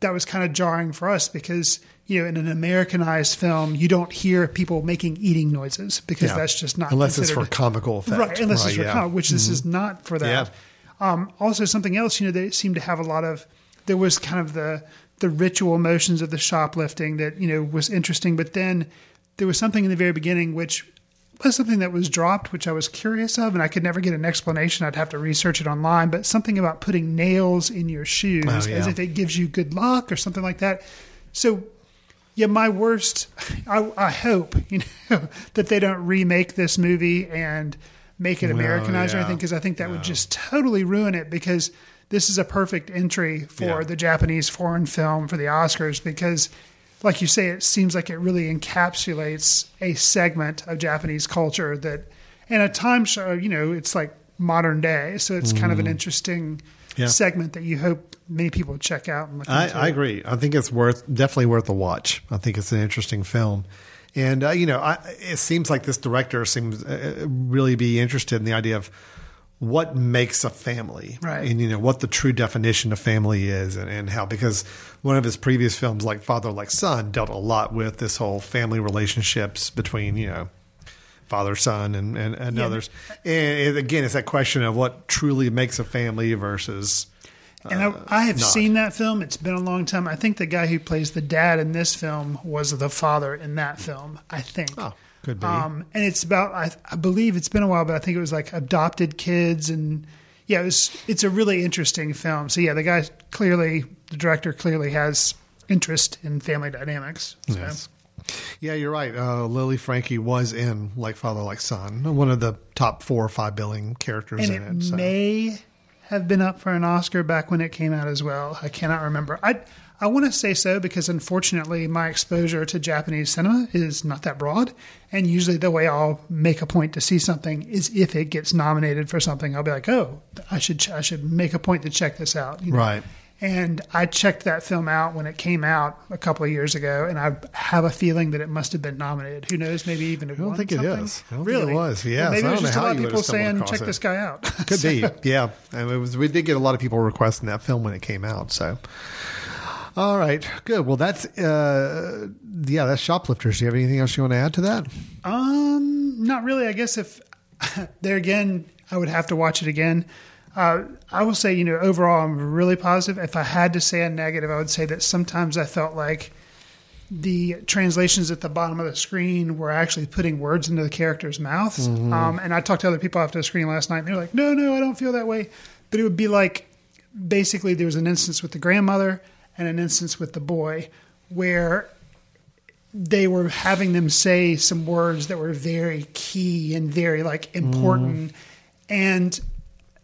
that was kind of jarring for us because you know in an Americanized film you don't hear people making eating noises because Yeah. that's just not Unless it's for comical effect. right? Unless it's for yeah. comic, which this Mhm. is not for that. Um, also, something else, you know, they seem to have a lot of. There was kind of the the ritual motions of the shoplifting that you know was interesting, but then there was something in the very beginning which was something that was dropped, which I was curious of, and I could never get an explanation. I'd have to research it online, but something about putting nails in your shoes Oh, as if it gives you good luck or something like that. So yeah, my worst. I, I hope you know that they don't remake this movie and make it Well, Americanized or yeah. anything because I think that would just totally ruin it. Because this is a perfect entry for Yeah. the Japanese foreign film for the Oscars because, like you say, it seems like it really encapsulates a segment of Japanese culture that, and a time show. You know, it's like modern day, so it's kind of an Mhm. interesting Yeah. segment that you hope many people check out. I. I agree. I think it's worth definitely worth a watch. I think it's an interesting film, and uh, you know, I, it seems like this director seems uh, really be interested in the idea of what makes a family, Right. And you know what the true definition of family is, and, and how because one of his previous films, like Father Like Son, dealt a lot with this whole family relationships between you know father son and and, and Yeah. others. And again, it's that question of what truly makes a family versus. And I, I have not. seen that film. It's been a long time. I think the guy who plays the dad in this film was the father in that film. I think. Oh, could be. Um, and it's about. I, I believe it's been a while, but I think it was like adopted kids, and yeah, it was. It's a really interesting film. So yeah, the guy clearly, the director clearly has interest in family dynamics. So. Yes. Yeah, you're right. Uh, Lily Franky was in Like Father, Like Son, one of the top four or five billing characters and in it it. so. may have been up for an Oscar back when it came out as well. I cannot remember. I I want to say so because unfortunately my exposure to Japanese cinema is not that broad, and usually the way I'll make a point to see something is if it gets nominated for something, I'll be like, oh, I should ch- I should make a point to check this out. you know? Right. And I checked that film out when it came out a couple of years ago, and I have a feeling that it must have been nominated. Who knows? Maybe even I don't think it something. is. I don't think really it was. Well, Yes, maybe it was just a lot of people saying, "Check it." this guy out." Could be, yeah. And it was. We did get a lot of people requesting that film when it came out. So, all right, good. Well, that's uh, yeah, that's shoplifters. Do you have anything else you want to add to that? Um, not really. I guess if there again, I would have to watch it again. Uh, I will say, you know, overall, I'm really positive. If I had to say a negative, I would say that sometimes I felt like the translations at the bottom of the screen were actually putting words into the characters' mouths. Mhm. Um, and I talked to other people after the screen last night, and they were like, "No, no, I don't feel that way." but it would be like basically there was an instance with the grandmother and an instance with the boy where they were having them say some words that were very key and very like important and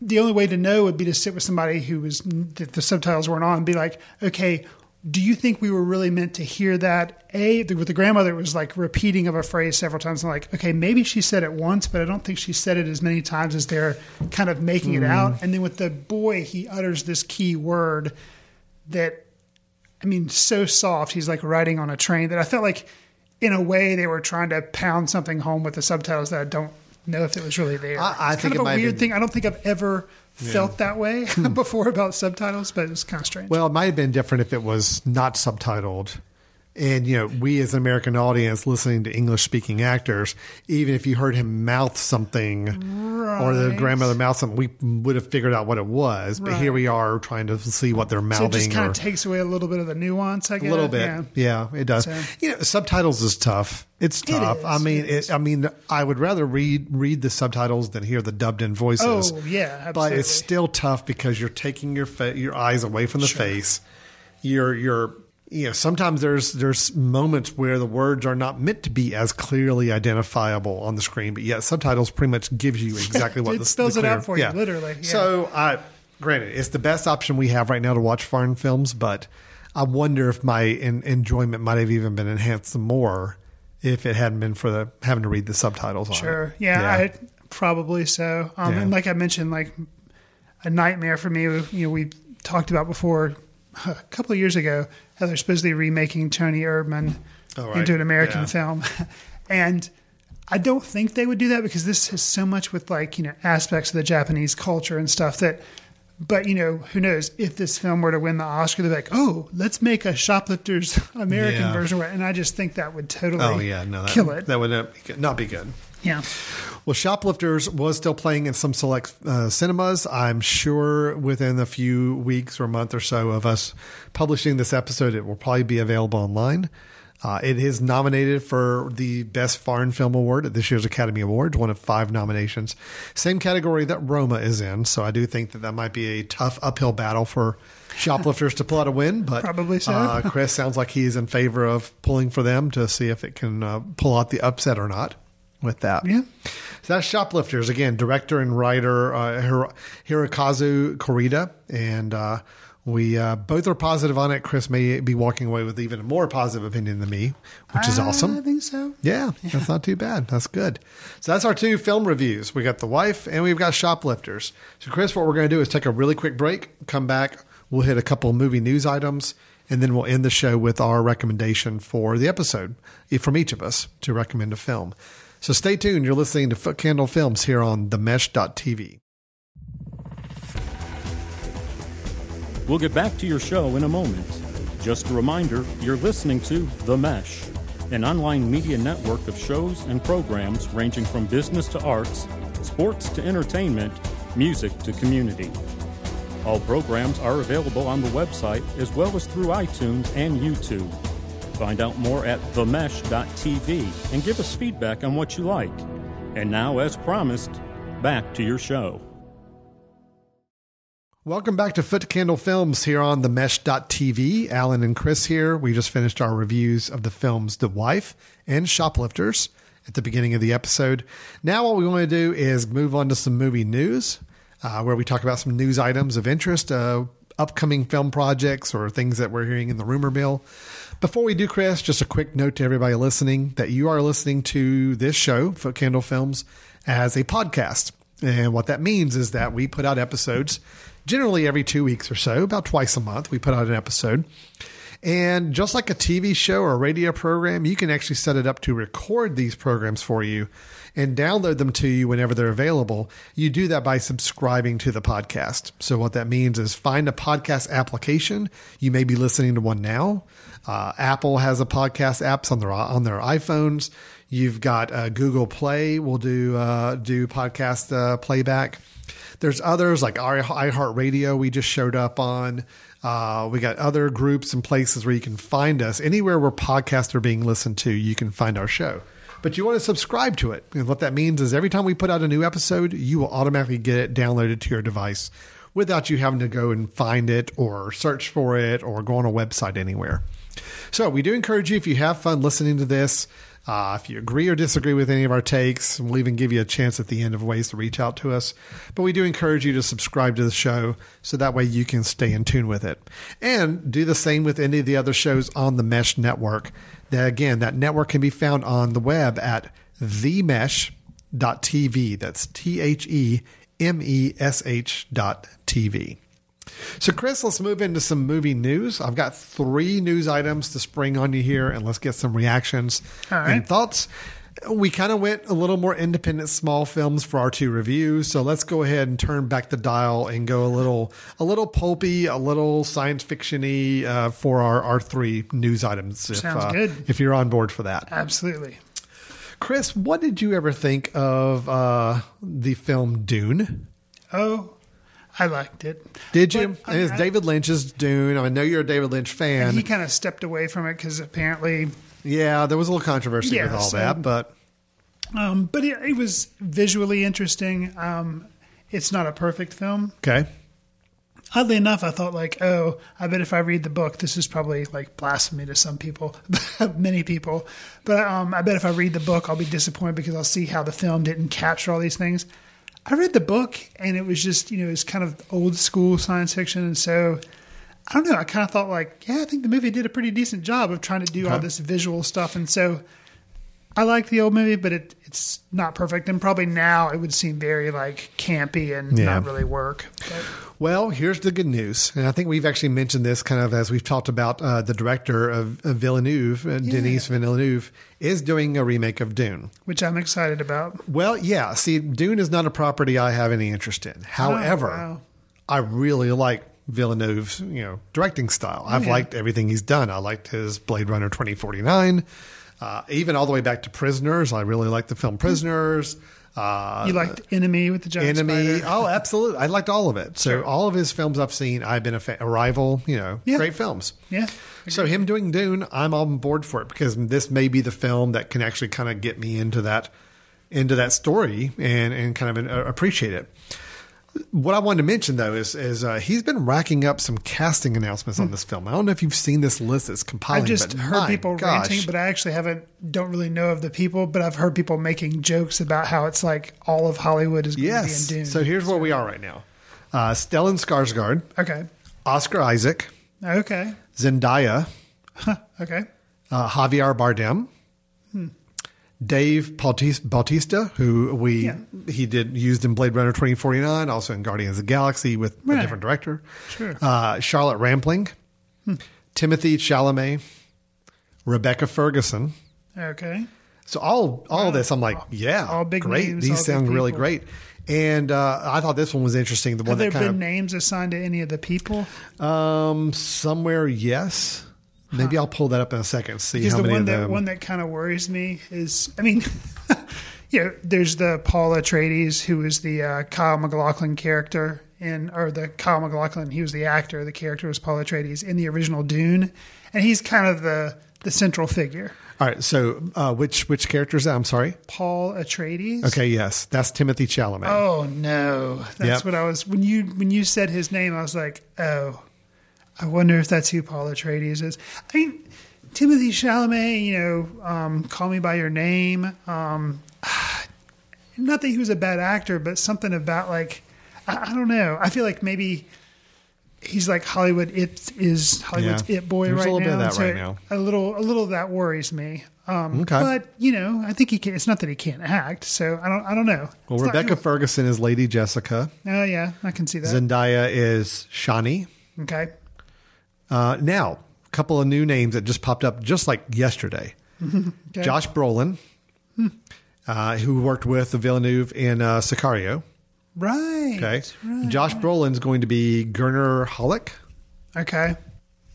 the only way to know would be to sit with somebody who was that the subtitles weren't on and be like okay do you think we were really meant to hear that? A with the grandmother it was like repeating of a phrase several times. And like okay maybe she said it once but i don't think she said it as many times as they're kind of making it out. Mm-hmm. And then with the boy he utters this key word that I mean, so soft. He's like riding on a train that I felt like, in a way, they were trying to pound something home with the subtitles that I don't know if it was really there. I- I it's think kind it of a weird been- thing. I don't think I've ever felt that way hmm. before about subtitles, but it was kind of strange. Well, it might have been different if it was not subtitled. And, you know, we as an American audience listening to English speaking actors, even if you heard him mouth something or the grandmother mouth something, we would have figured out what it was. But here we are trying to see what they're so mouthing. it just kind or, of takes away a little bit of the nuance, I guess. a little bit. Yeah. Yeah, it does. So- You know, subtitles is tough. It's tough. I mean, it it, I mean, I would rather read read the subtitles than hear the dubbed in voices. Oh, yeah, absolutely. But it's still tough because you're taking your fa- your eyes away from the face. You're you're you know sometimes there's there's moments where the words are not meant to be as clearly identifiable on the screen, but yet subtitles pretty much gives you exactly what It the, spells the it out clear- for you, literally, yeah. So I granted it's the best option we have right now to watch foreign films, but I wonder if my en- enjoyment might have even been enhanced more if it hadn't been for the having to read the subtitles. Sure. Yeah, I, probably so. Um, Yeah. And like I mentioned, like a nightmare for me. You know, we talked about before a couple of years ago they're supposedly remaking Toni Erdmann Oh, right. into an American Yeah. film, and I don't think they would do that because this has so much with like you know aspects of the Japanese culture and stuff that. But you know, who knows if this film were to win the Oscar? They're like, "Oh, let's make a shoplifters American Yeah. version," and I just think that would totally Oh yeah, no, that, kill it. That would not be good. Not be good. Yeah. Well, Shoplifters was still playing in some select uh, cinemas. I'm sure within a few weeks or a month or so of us publishing this episode, it will probably be available online. Uh, it is nominated for the Best Foreign Film Award at this year's Academy Awards, one of five nominations. Same category that Roma is in. So I do think that that might be a tough uphill battle for Shoplifters to pull out a win. But Probably so. uh, Chris sounds like he's in favor of pulling for them to see if it can uh, pull out the upset or not with that. Yeah. So that's Shoplifters again. Director and writer uh, Hiro- Hirokazu Kore-eda, and uh, we uh, both are positive on it. Chris may be walking away with even a more positive opinion than me, which is I awesome. I think so. Yeah, that's not too bad. That's good. So that's our two film reviews. We got The Wife and we've got Shoplifters. So, Chris, what we're going to do is take a really quick break, come back, we'll hit a couple movie news items, and then we'll end the show with our recommendation for the episode from each of us to recommend a film. So stay tuned. You're listening to Foot Candle Films here on themesh.tv. We'll get back to your show in a moment. Just a reminder you're listening to The Mesh, an online media network of shows and programs ranging from business to arts, sports to entertainment, music to community. All programs are available on the website as well as through iTunes and YouTube. Find out more at themesh.tv and give us feedback on what you like. And now, as promised, back to your show. Welcome back to Foot Candle Films here on themesh.tv. Alan and Chris here. We just finished our reviews of the films The Wife and Shoplifters at the beginning of the episode. Now, what we want to do is move on to some movie news, uh, where we talk about some news items of interest, uh, upcoming film projects, or things that we're hearing in the rumor mill. Before we do, Chris, just a quick note to everybody listening that you are listening to this show, Foot Candle Films, as a podcast. And what that means is that we put out episodes generally every two weeks or so, about twice a month. We put out an episode. And just like a TV show or a radio program, you can actually set it up to record these programs for you and download them to you whenever they're available. You do that by subscribing to the podcast. So, what that means is find a podcast application. You may be listening to one now. Uh, Apple has a podcast apps on their on their iPhones. You've got uh, Google Play will do uh, do podcast uh, playback. There's others like iHeartRadio we just showed up on. Uh, we got other groups and places where you can find us. Anywhere where podcasts are being listened to, you can find our show. But you want to subscribe to it. And what that means is every time we put out a new episode, you will automatically get it downloaded to your device without you having to go and find it or search for it or go on a website anywhere. So we do encourage you if you have fun listening to this. Uh, if you agree or disagree with any of our takes, we'll even give you a chance at the end of ways to reach out to us. But we do encourage you to subscribe to the show so that way you can stay in tune with it. And do the same with any of the other shows on the Mesh Network. That, again, that network can be found on the web at themesh.tv. That's T H E M E S H dot TV. So, Chris, let's move into some movie news. I've got three news items to spring on you here, and let's get some reactions All right. and thoughts. We kind of went a little more independent, small films for our two reviews. So let's go ahead and turn back the dial and go a little, a little pulpy, a little science fictiony uh, for our, our three news items. If, Sounds uh, good. If you're on board for that, Absolutely. Chris, what did you ever think of uh, the film Dune? Oh, I liked it. Did you? But, and it's I- David Lynch's Dune. I know you're a David Lynch fan. And he kind of stepped away from it because apparently, yeah, there was a little controversy Yeah, with all so- that, but um, but it, it was visually interesting. Um, it's not a perfect film. okay. Oddly enough, I thought like, oh, I bet if I read the book, this is probably like blasphemy to some people, many people. But um, I bet if I read the book, I'll be disappointed because I'll see how the film didn't capture all these things. I read the book and it was just, you know, it's kind of old school science fiction. And so I don't know. I kind of thought like, yeah, I think the movie did a pretty decent job of trying to do all this visual stuff. And so I like the old movie, but it, it's not perfect. And probably now it would seem very like campy and Yeah. not really work. But, Well, here's the good news, and I think we've actually mentioned this kind of as we've talked about uh, the director of, of Villeneuve, uh, Denis Villeneuve, is doing a remake of Dune. which I'm excited about. Well, yeah. See, Dune is not a property I have any interest in. However, Oh, wow. I really like Villeneuve's, you know, directing style. I've yeah. liked everything he's done. I liked his Blade Runner 2049, uh, even all the way back to Prisoners. I really liked the film Prisoners. Uh, You liked Enemy with the giant Enemy. spider? Oh, absolutely. I liked all of it. So all of his films I've seen, I've been a fan. Arrival, you know, Yeah. great films. Yeah. So him doing Dune, I'm on board for it because this may be the film that can actually kind of get me into that into that story and and kind of uh, appreciate it. What I wanted to mention though is is uh, he's been racking up some casting announcements on this film. I don't know if you've seen this list that's compiling. I've just but heard people gosh. ranting, but I actually haven't don't really know of the people, but I've heard people making jokes about how it's like all of Hollywood is going yes. to be in Dune. So here's where we are right now. Uh, Stellan Skarsgård, okay. Oscar Isaac, Okay. Zendaya, Okay. uh, Javier Bardem, Hmm. Dave Bautista, Bautista, who we Yeah. he did used in Blade Runner twenty forty nine, also in Guardians of the Galaxy with a different director. Sure. Uh, Charlotte Rampling, Hmm. Timothy Chalamet, Rebecca Ferguson. Okay. So all all of this, I'm like, yeah, all big great. names, These sound really great. And uh, I thought this one was interesting. The one Have there that kind been names assigned to any of the people? um, somewhere, yes. Maybe I'll pull that up in a second. See Because how the many one that them. one that kind of worries me is, I mean, you know, there's the Paul Atreides who is the uh, Kyle MacLachlan character in, or the Kyle MacLachlan. He was the actor. The character was Paul Atreides in the original Dune, and he's kind of the the central figure. All right. So uh, which which character is that? I'm sorry. Paul Atreides. Okay. Yes, that's Timothy Chalamet. Oh no, that's Yep. what I was when you when you said his name. I was like, oh, I wonder if that's who Paul Atreides is. I mean, Timothy Chalamet. You know, um, Call Me by Your Name. Um, not that he was a bad actor, but something about like I, I don't know. I feel like maybe. He's like Hollywood. It is Hollywood's Yeah. it boy There's a right little now. bit of that So right now. A little, a little of that worries me. Um, Okay. But you know, I think he can. It's not that he can't act. So I don't. I don't know. Well, It's Rebecca Ferguson is Lady Jessica. Oh yeah, I can see that. Zendaya is Chani. okay. Uh, now, a couple of new names that just popped up just like yesterday. Okay. Josh Brolin, uh, who worked with the Villeneuve in uh, Sicario. Right. Okay. right. Josh Brolin's going to be Gurney Halleck. Okay.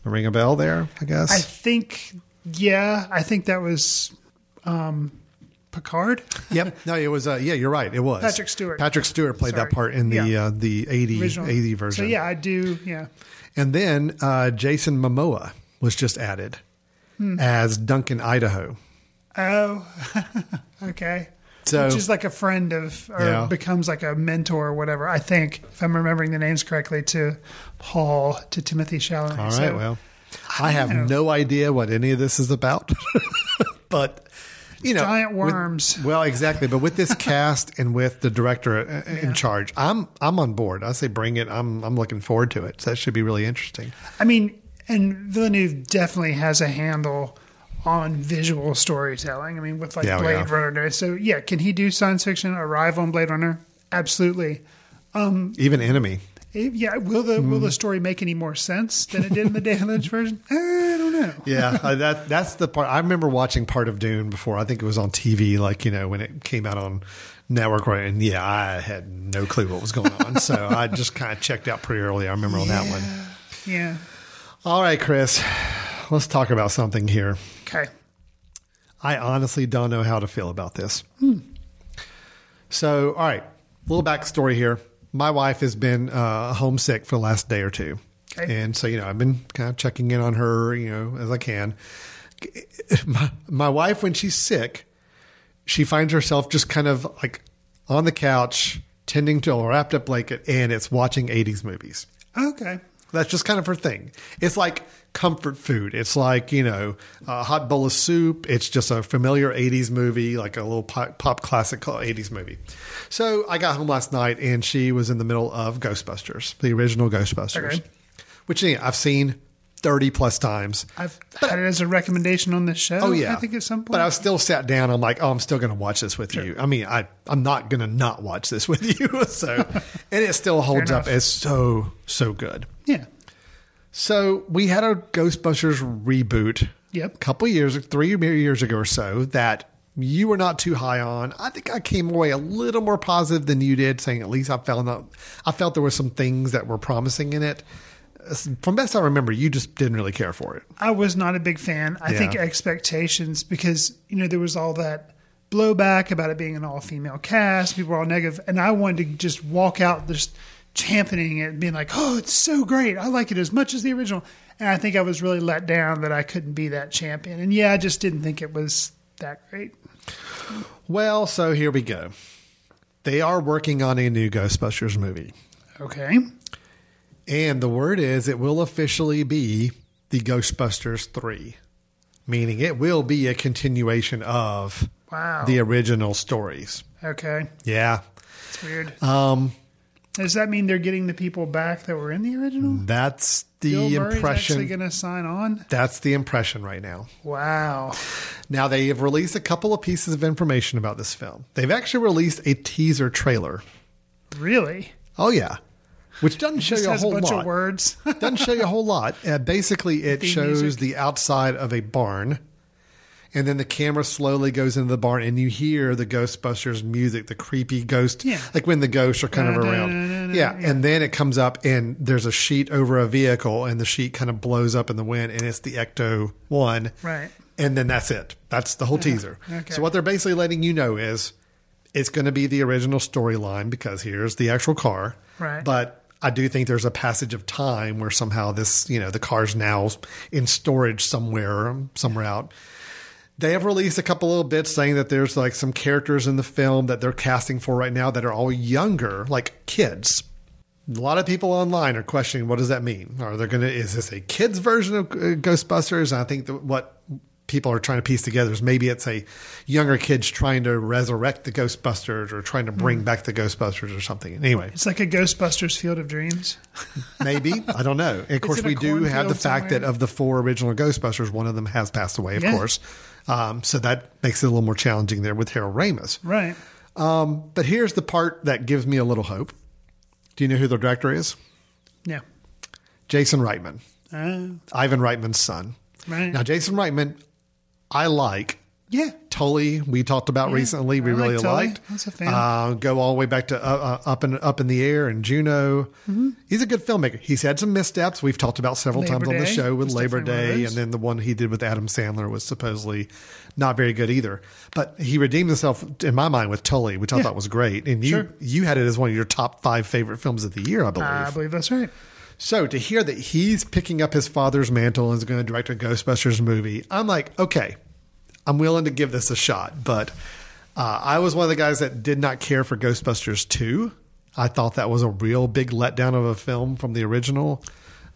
Ring a bell there, I guess. I think. Yeah, I think that was um, Picard. yep. No, it was. Uh, yeah, you're right. It was Patrick Stewart. Patrick Stewart played Sorry. that part in the Yeah. uh, the 80, 80 version. So yeah, I do. Yeah. And then uh, Jason Momoa was just added Hmm. as Duncan Idaho. Oh. okay. So- which is like a friend of, or Yeah. becomes like a mentor or whatever. I think, if I'm remembering the names correctly, to Paul to Timothy Chalamet. All right. So, well, I have know. no idea what any of this is about, but you know, Giant with- worms. well, exactly. But with this cast and with the director uh, in charge, I'm I'm on board. I say bring it. I'm I'm looking forward to it. So that should be really interesting. I mean, and Villeneuve definitely has a handle on visual storytelling. I mean, with like Yeah, Blade yeah. Runner. So yeah, can he do science fiction? Arrive on Blade Runner? Absolutely. Um, Even enemy. Yeah. Will the will the story make any more sense than it did in the David Lynch version? I don't know. Yeah, that that's the part. I remember watching part of Dune before. I think it was on TV, like you know when it came out on network, right? And yeah, I had no clue what was going on, so I just kind of checked out pretty early. I remember on that one. Yeah. All right, Chris, let's talk about something here. Okay. I honestly don't know how to feel about this. Hmm. So, all right, little backstory here. My wife has been uh, homesick for the last day or two. Okay. And so, you know, I've been kind of checking in on her, you know, as I can. My, my wife, when she's sick, she finds herself just kind of like on the couch, tending to a wrapped up blanket, and it's watching 80s movies. Okay. That's just kind of her thing. It's like comfort food. It's like, you know, a hot bowl of soup. It's just a familiar 80s movie, like a little pop, pop classic 80s movie. So I got home last night and she was in the middle of Ghostbusters, the original Ghostbusters, Okay. which I've seen 30 plus times. I've had it as a recommendation on this show. Oh yeah, I think at some point. But I still sat down. I'm like, oh, I'm still going to watch this with you. I mean, I I'm not going to not watch this with you. so, and it still holds up. It's so so good. Yeah. So we had a Ghostbusters reboot. Yep. A couple years, three years ago or so, that you were not too high on. I think I came away a little more positive than you did, saying at least I felt out, I felt there were some things that were promising in it. From best I remember, you just didn't really care for it. I was not a big fan. I Yeah. think expectations because you know there was all that blowback about it being an all female cast. People were all negative, and I wanted to just walk out just championing it, and being like, "Oh, it's so great! I like it as much as the original." And I think I was really let down that I couldn't be that champion. And yeah, I just didn't think it was that great. Well, so here we go. They are working on a new Ghostbusters movie. Okay, And the word is it will officially be the Ghostbusters 3, meaning it will be a continuation of wow. the original stories. okay, Yeah. it's weird. Um, Does that mean they're getting the people back that were in the original? that's Bill the Murray's impression. actually going to sign on. That's the impression right now. Wow. Now they have released a couple of pieces of information about this film. They've actually released a teaser trailer. Really? Oh yeah, which doesn't show you a whole a bunch lot. of words. doesn't show you a whole lot. Uh, basically, it Theme shows music. the outside of a barn, and then the camera slowly goes into the barn, and you hear the Ghostbusters music, the creepy ghost, Yeah. like when the ghosts are kind of Da, da, around. da, da, yeah, yeah. and then it comes up, and there's a sheet over a vehicle, and the sheet kind of blows up in the wind, and it's the Ecto One, Right. and then that's it. That's the whole teaser. okay. So what they're basically letting you know is it's going to be the original storyline because here's the actual car. Right. But I do think there's a passage of time where somehow this, you know, the car's now in storage somewhere, somewhere out. They have released a couple little bits saying that there's like some characters in the film that they're casting for right now that are all younger, like kids. A lot of people online are questioning what does that mean? Are they going to? Is this a kids version of uh, Ghostbusters? And I think that what people are trying to piece together is maybe it's a younger kids trying to resurrect the Ghostbusters or trying to bring back the Ghostbusters or something. Anyway, It's like a Ghostbusters Field of Dreams. maybe I don't know. And of course, we do have the fact that of the four original Ghostbusters, one of them has passed away, of Yeah. course. Um, so that makes it a little more challenging there with Harold Ramis. Right. Um, but here's the part that gives me a little hope. Do you know who the director is? Yeah. Jason Reitman, Uh, Ivan Reitman's son. right. Now, Jason Reitman, I like. Yeah. Tully, we talked about Yeah, recently. We I really Tully. liked. I was a fan. Uh, go all the way back to uh, uh, up and up in the air and Juno. Mm-hmm. He's a good filmmaker. He's had some missteps. We've talked about several Labor times on the show with was Labor definitely one of Day, and then the one he did with Adam Sandler was supposedly not very good either. But he redeemed himself in my mind with Tully, which I Yeah. thought was great. And you Sure. you had it as one of your top five favorite films of the year, I believe. I believe that's right. So to hear that he's picking up his father's mantle and is going to direct a Ghostbusters movie, I'm like, okay, I'm willing to give this a shot, but Uh, I was one of the guys that did not care for Ghostbusters 2. I thought that was a real big letdown of a film from the original.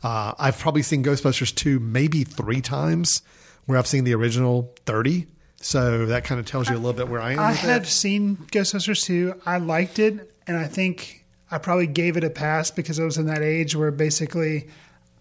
Uh, I've probably seen Ghostbusters 2 maybe three times, where I've seen the original 30. So that kind of tells you a little bit where I am. I have it. seen Ghostbusters 2. I liked it, and I think I probably gave it a pass because I was in that age where basically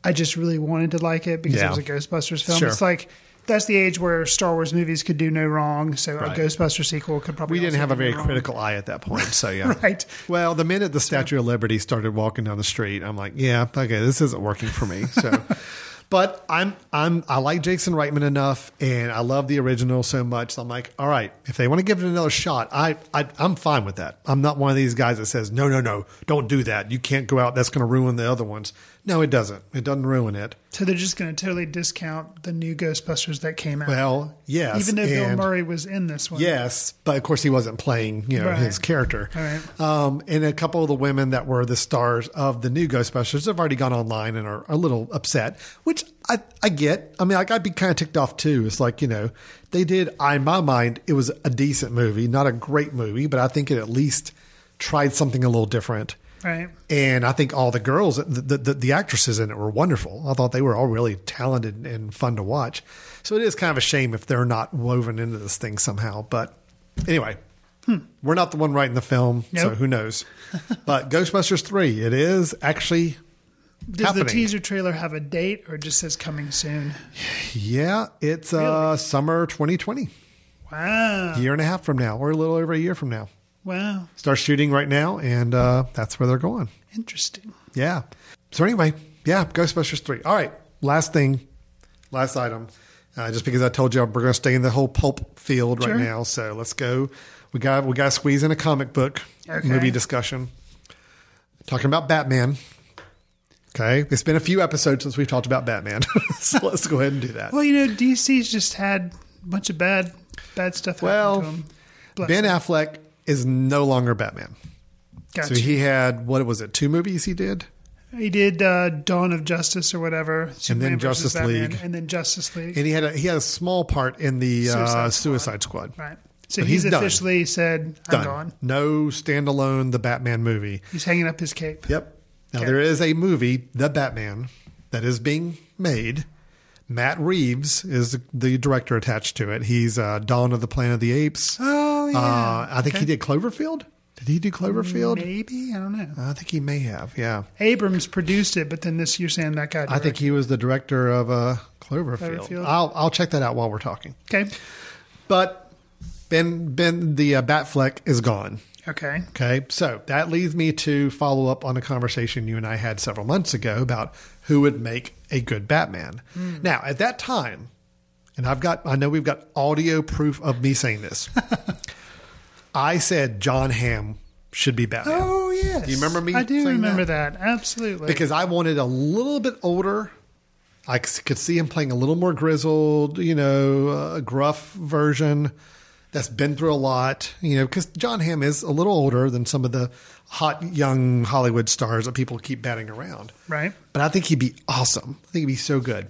I just really wanted to like it because Yeah. it was a Ghostbusters film. Sure. It's like that's the age where Star Wars movies could do no wrong, so Right. a Ghostbusters sequel could probably We didn't have a very no wrong. critical eye at that point. So, yeah. Right. Well, the minute the Statue of Liberty started walking down the street, I'm like, yeah, okay, this isn't working for me. So, but I'm, I'm, I like Jason Reitman enough and I love the original so much. So I'm like, all right, if they want to give it another shot, I, I, I'm fine with that. I'm not one of these guys that says, no, no, no, don't do that. You can't go out. That's going to ruin the other ones. No, it doesn't. It doesn't ruin it. So they're just going to totally discount the new Ghostbusters that came out. Well, yes. even though Bill Murray was in this one. Yes, but of course he wasn't playing, you know, Right. his character. Right. Um, and a couple of the women that were the stars of the new Ghostbusters have already gone online and are a little upset, which I, I get. I mean, like I'd be kind of ticked off too. It's like you know, they did. I, in my mind, it was a decent movie, not a great movie, but I think it at least tried something a little different. Right. And I think all the girls, the, the, the actresses in it were wonderful. I thought they were all really talented and fun to watch. So it is kind of a shame if they're not woven into this thing somehow. But anyway, we're not the one writing the film, so Hmm. Who knows? but Ghostbusters 3, it is actually Does happening. the teaser trailer have a date or just says coming soon? Yeah, it's uh, summer 2020, Wow. A year and a half from now, or a little over a year from now. Wow. Start shooting right now, and uh, that's where they're going. Interesting. Yeah. So anyway, yeah, Ghostbusters three. All right, last thing, last item. Uh, just because I told you we're going to stay in the whole pulp field right Sure. now, so let's go. We got we got to squeeze in a comic book Okay. movie discussion. Talking about Batman. Okay, it's been a few episodes since we've talked about Batman, so let's go ahead and do that. Well, you know, DC's just had a bunch of bad, bad stuff Well, happen to them. Ben. Affleck is no longer Batman. Gotcha. So he had what was it? Two movies he did. He did uh, Dawn of Justice or whatever, Superman versus Justice Batman, League. and then Justice League. And he had a he had a small part in the Suicide uh, Squad. Suicide Squad. right. So he's, he's done. officially said, "I'm Done. gone." No standalone the Batman movie. He's hanging up his cape. Yep. Now Okay. there is a movie, The Batman, that is being made. Matt Reeves is the director attached to it. He's uh, Dawn of the Planet of the Apes. Oh yeah. Uh, I think Okay. he did Cloverfield. Did he do Cloverfield? Maybe I don't know. I think he may have. Yeah. Abrams produced it, but then this you're saying that guy. I think he was the director of uh, Cloverfield. Cloverfield. I'll I'll check that out while we're talking. Okay. But Ben Ben the uh, Batfleck is gone. Okay. Okay, so that leads me to follow up on a conversation you and I had several months ago about who would make a good Batman. Now, at that time, and I've got, I know we've got audio proof of me saying this. I said John Hamm should be Batman Oh yes. Do you remember me I do saying remember that. Absolutely. because I wanted a little bit older. I could see him playing a little more grizzled, you know, uh, gruff version that's been through a lot, you know, because John Hamm is a little older than some of the hot young Hollywood stars that people keep batting around. right. But I think he'd be awesome. I think he'd be so good.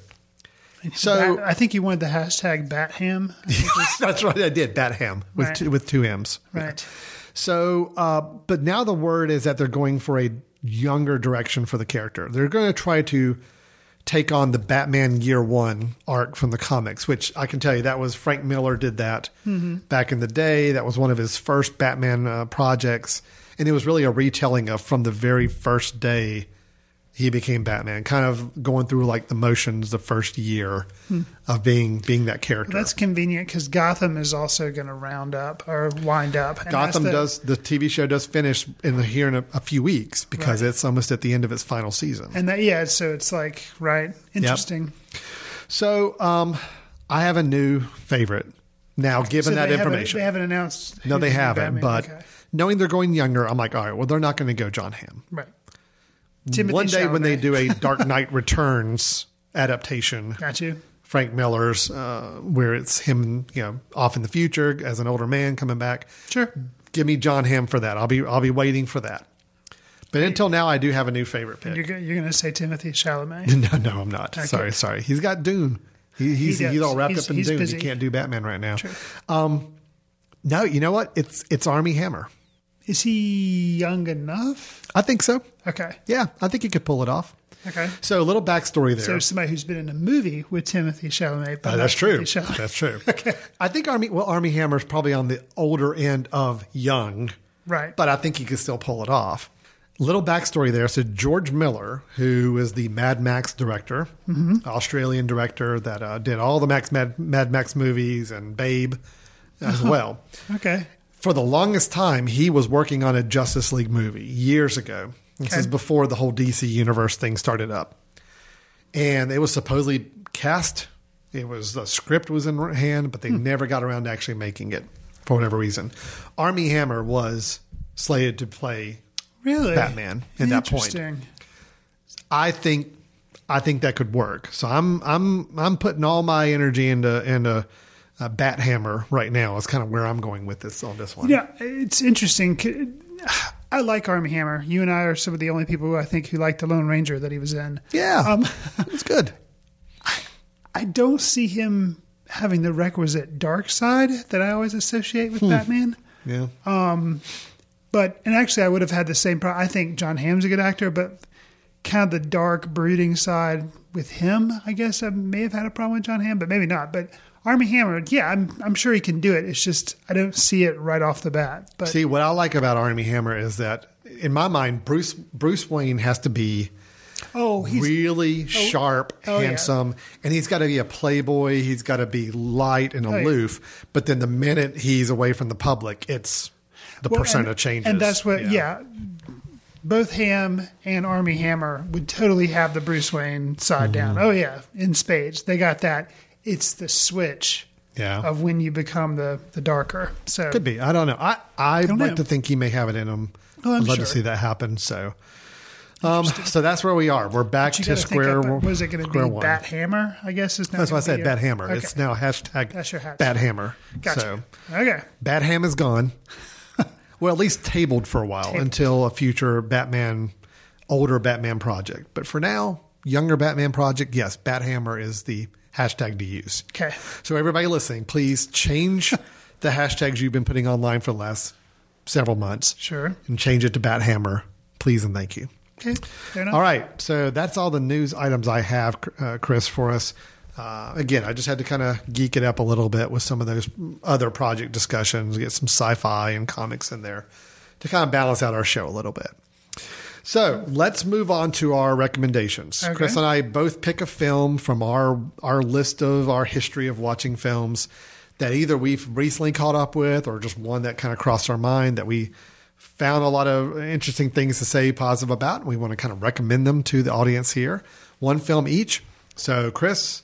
So Bat- I think you wanted the hashtag Batham. I think it's- that's right. I did Bat Ham with Right. two, with two M's. right. So, uh, but now the word is that they're going for a younger direction for the character. They're going to try to take on the Batman Year One arc from the comics, which I can tell you that was Frank Miller did that back in the day. That was one of his first Batman uh, projects, and it was really a retelling of from the very first day he became Batman, kind of going through like the motions the first year of being being that character. That's convenient because Gotham is also going to round up or wind up. Gotham the- does the TV show does finish in the, here in a, a few weeks because Right. it's almost at the end of its final season. and that yeah. So it's like right, interesting. So um, I have a new favorite now. Given So that information, they haven't announced. no, they haven't. Batman. But Okay. knowing they're going younger, I'm like, all right, well, they're not going to go John Hamm. right. Timothy One day when they do a Dark Knight Returns adaptation, Got you. Frank Miller's, uh, where it's him, you know, off in the future as an older man coming back. Sure. Give me John Hamm for that. I'll be I'll be waiting for that. But until now, I do have a new favorite pick. You're, you're going to say Timothy Chalamet. No, no, I'm not. Okay. Sorry, sorry. He's got Dune. He, he's He he's all wrapped He's- up in Dune. busy. He can't do Batman right now. Um, No, you know what? It's it's Armie Hammer. Is he young enough? I think so. Okay. Yeah, I think he could pull it off. Okay. So a little backstory there. So somebody who's been in a movie with Timothy Chalamet. Uh, that's true. Chalamet. That's true. okay. I think Armie well Armie Hammer is probably on the older end of young, Right. but I think he could still pull it off. Little backstory there. So George Miller, who is the Mad Max director, Mhm. Australian director that uh, did all the Max Mad, Mad Max movies and Babe as well. Okay. For the longest time, he was working on a Justice League movie years ago. This Okay. is before the whole DC universe thing started up, and it was supposedly cast. It was the script was in hand, but they Hmm. never got around to actually making it for whatever reason. Armie Hammer was slated to play Really? Batman at that point. Interesting. I think I think that could work. So I'm I'm I'm putting all my energy into into uh, Bat Hammer right now. Is kind of where I'm going with this on this one. Yeah, it's interesting. I like Armie Hammer. You and I are some of the only people who I think who like the Lone Ranger that he was in. Yeah, um, it's good. I don't see him having the requisite dark side that I always associate with Hmm. Batman. Yeah. Um, but and actually, I would have had the same problem. I think John Hamm's a good actor, but kind of the dark, brooding side with him, I guess I may have had a problem with John Hamm, but maybe not. But Armie Hammer, yeah, I'm I'm sure he can do it. It's just I don't see it right off the bat. But See, what I like about Armie Hammer is that, in my mind, Bruce Bruce Wayne has to be oh, he's really sharp, oh, yeah. handsome, and he's got to be a playboy. He's got to be light and Oh, yeah. aloof. But then the minute he's away from the public, it's the Well, persona and, changes. And that's what, yeah. Both Ham and Armie Hammer would totally have the Bruce Wayne side down. Mm-hmm. Oh yeah, in spades, they got that. It's the switch Yeah. of when you become the the darker. So Could be. I don't know. I I Don't like know. to think he may have it in him. Oh, I'm I'd love sure. to see that happen. So, um, so that's where we are. We're back to think square. of- Was it going to be one. Bat Hammer? I guess is now. That's why I said Bat Hammer. Okay. It's now hashtag That's your hashtag. Bat Hammer. Gotcha. So Okay. Bat Ham is gone. well, at least tabled for a while Tabled. until a future Batman, older Batman project. But for now, younger Batman project, yes, Bat Hammer is the hashtag to use. Okay. So everybody listening, please change the hashtags you've been putting online for the last several months. Sure. And change it to Bat Hammer, please and thank you. Okay. Fair enough. All right. So that's all the news items I have, uh, Chris, for us. Uh, again, I just had to kind of geek it up a little bit with some of those other project discussions, get some sci fi and comics in there to kind of balance out our show a little bit. So let's move on to our recommendations. Okay. Chris and I both pick a film from our our list of our history of watching films that either we've recently caught up with or just one that kind of crossed our mind that we found a lot of interesting things to say positive about. We want to kind of recommend them to the audience here. One film each. So, Chris,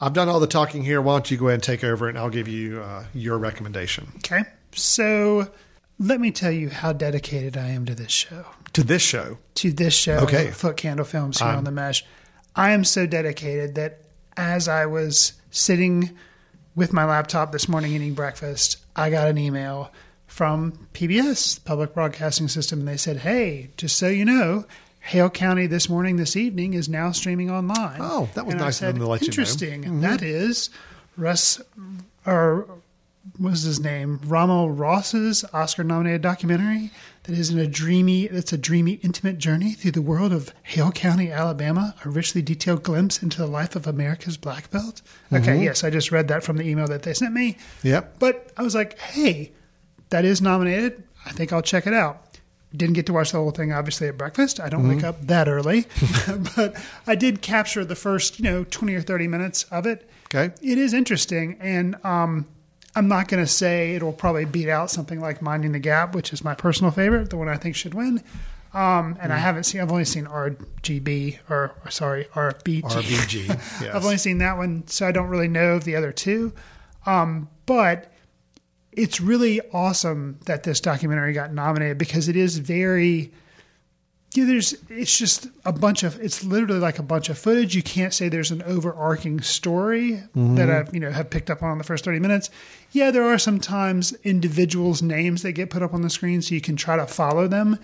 I've done all the talking here. Why don't you go ahead and take over and I'll give you uh, your recommendation Okay. So let me tell you how dedicated I am to this show. To this show. to this show, Okay. Foot Candle Films here I'm- on the Mesh. I am so dedicated that as I was sitting with my laptop this morning eating breakfast, I got an email from PBS, Public Broadcasting System, and they said, "Hey, just so you know." Hale County this morning, this evening is now streaming online. Oh, that was And nice of them to let you know. Interesting. Mhm. That is Russ, or was his name? RaMell Ross's Oscar-nominated documentary that is in a dreamy. It's a dreamy, intimate journey through the world of Hale County, Alabama. A richly detailed glimpse into the life of America's Black Belt. Okay, Mhm. yes, I just read that from the email that they sent me. Yep. But I was like, hey, that is nominated. I think I'll check it out. Didn't get to watch the whole thing, obviously, at breakfast. I don't wake Mhm. up that early, but I did capture the first, you know, twenty or thirty minutes of it. Okay. It is interesting, and um, I'm not going to say it'll probably beat out something like Minding the Gap, which is my personal favorite, the one I think should win. Um, and I Mm. haven't seen. I've only seen RGB or, or sorry RBG. RBG, yes. I've only seen that one, so I don't really know of the other two. Um, but it's really awesome that this documentary got nominated because it is very yeah, there's it's just a bunch of it's literally like a bunch of footage. You can't say there's an overarching story Mhm. that I've you know have picked up on in the first thirty minutes. Yeah, there are sometimes individuals' names that get put up on the screen so you can try to follow them,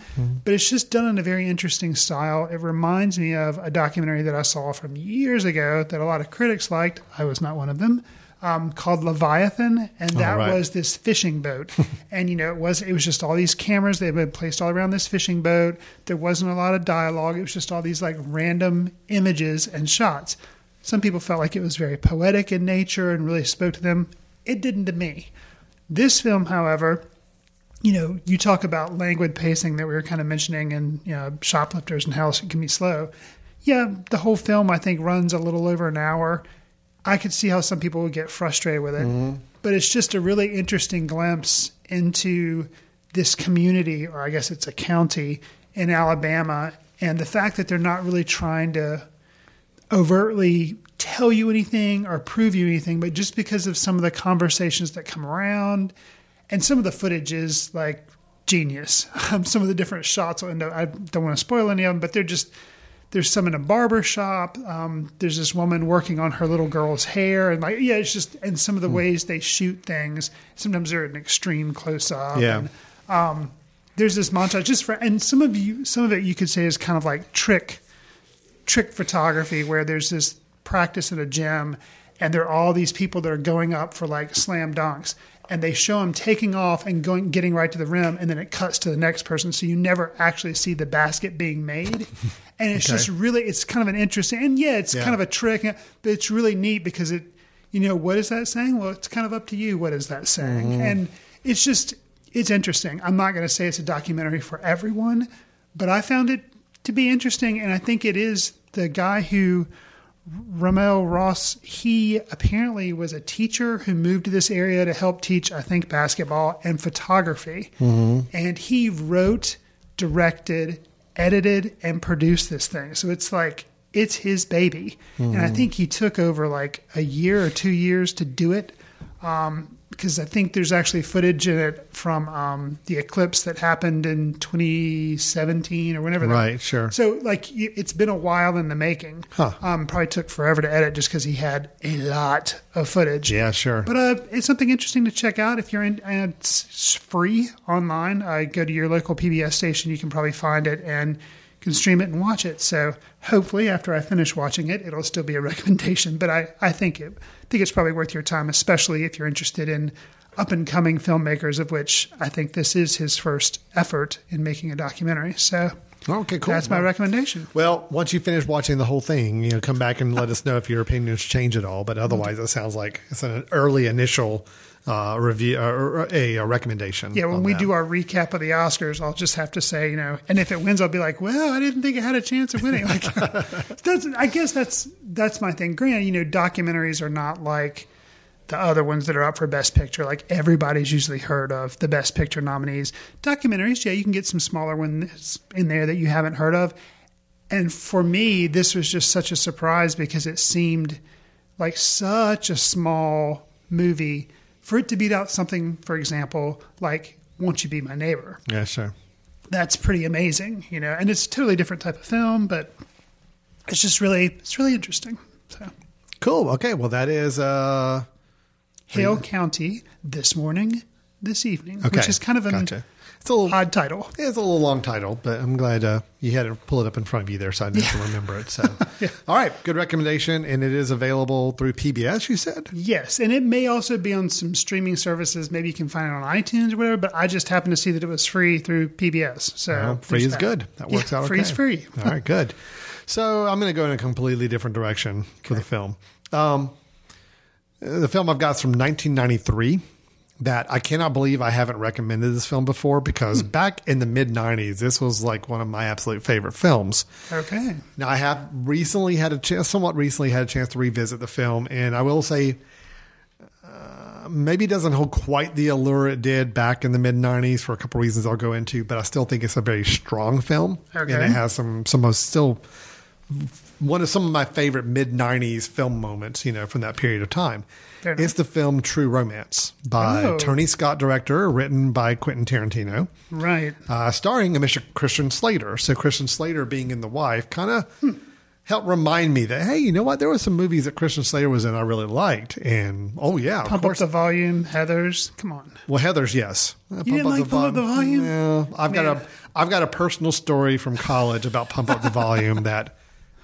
but it's just done in a very interesting style. It reminds me of a documentary that I saw from years ago that a lot of critics liked. I was not one of them. Um, called Leviathan, and that right. was this fishing boat. and you know, it was it was just all these cameras that had been placed all around this fishing boat. There wasn't a lot of dialogue. It was just all these like random images and shots. Some people felt like it was very poetic in nature and really spoke to them. It didn't to me. This film, however, you know, you talk about languid pacing that we were kind of mentioning and, you know, shoplifters and how it can be slow. Yeah, the whole film, I think, runs a little over an hour. I could see how some people would get frustrated with it, but it's just a really interesting glimpse into this community, or I guess it's a county in Alabama, and the fact that they're not really trying to overtly tell you anything or prove you anything, but just because of some of the conversations that come around and some of the footage is like genius. Um, some of the different shots, and I don't want to spoil any of them, but they're just there's some in a barber shop. Um, there's this woman working on her little girl's hair, and like yeah, it's just and some of the ways they shoot things. Sometimes they're an extreme close up. Yeah. And, um, there's this montage just for, and some of you, some of it you could say is kind of like trick trick photography where there's this practice in a gym and there are all these people that are going up for like slam dunks and they show them taking off and going getting right to the rim and then it cuts to the next person so you never actually see the basket being made and it's Okay. just really it's kind of an interesting and yeah it's Yeah. kind of a trick but it's really neat because it you know what is that saying well it's kind of up to you what is that saying Mhm. and it's just it's interesting i'm not going to say it's a documentary for everyone but i found it to be interesting and i think it is the guy who RaMell Ross, he apparently was a teacher who moved to this area to help teach, I think, basketball and photography. Mhm. And he wrote, directed, edited, and produced this thing. So it's like, it's his baby. And I Mhm. think he took over like a year or two years to do it. Um, because I think there's actually footage in it from um, the eclipse that happened in 2017 or whenever. that- Right, sure. So like it's been a while in the making. Huh. Um, probably took forever to edit just because he had a lot of footage. Yeah, sure. But uh, it's something interesting to check out if you're in. And it's free online. I go to your local PBS station. You can probably find it and can stream it and watch it. So hopefully, after I finish watching it, it'll still be a recommendation. But I, I think it I think it's probably worth your time, especially if you're interested in up and coming filmmakers, of which I think this is his first effort in making a documentary. So okay, cool. That's my Well- recommendation. Well, once you finish watching the whole thing, you know, come back and let us know if your opinions change at all. But otherwise, it sounds like it's an early initial uh, review or a, a recommendation. Yeah, when we that. do our recap of the Oscars, I'll just have to say, you know, and if it wins, I'll be like, well, I didn't think it had a chance of winning. Like, that's, I guess that's that's my thing. Granted, you know, documentaries are not like the other ones that are up for Best Picture. Like everybody's usually heard of the Best Picture nominees. Documentaries, yeah, you can get some smaller ones in there that you haven't heard of. And for me, this was just such a surprise because it seemed like such a small movie for it to beat out something, for example, like Won't You Be My Neighbor? Yeah, sure. That's pretty amazing, you know, and it's a totally different type of film, but it's just really, it's really interesting. So, Cool. Okay. Well, that is. uh Hale County this morning, this evening, Okay, which is kind of an gotcha. It's a little odd title. It's a little long title, but I'm glad uh, you had to pull it up in front of you there, so I didn't remember it. So, yeah. all right, good recommendation, and it is available through PBS. You said, Yes, and it may also be on some streaming services. Maybe you can find it on iTunes or whatever. But I just happened to see that it was free through PBS. So Well, free is good. That works Yeah, out. Free okay. is free. All right, good. So I'm going to go in a completely different direction for the film. Um, the film I've got is from 1993. That I cannot believe I haven't recommended this film before because Hmm. back in the mid 90s, this was like one of my absolute favorite films. Okay. Now I have recently had a chance, somewhat recently had a chance to revisit the film, and I will say, uh, maybe it doesn't hold quite the allure it did back in the mid '90s for a couple reasons I'll go into, but I still think it's a very strong film, Okay. and it has some some most still one of some of my favorite mid '90s film moments, you know, from that period of time. It's the film True Romance by Oh. Tony Scott, director, written by Quentin Tarantino Right. uh, starring a Mr. Christian Slater. So Christian Slater being in The Wife kind of helped remind me that hey, you know what? There were some movies that Christian Slater was in I really liked, and oh yeah, of Pump course. up the volume, Heathers. Come on. well, Heathers yes. Uh, didn't like Pump Up the Volume? Yeah, I've got a I've got a personal story from college about Pump Up the Volume that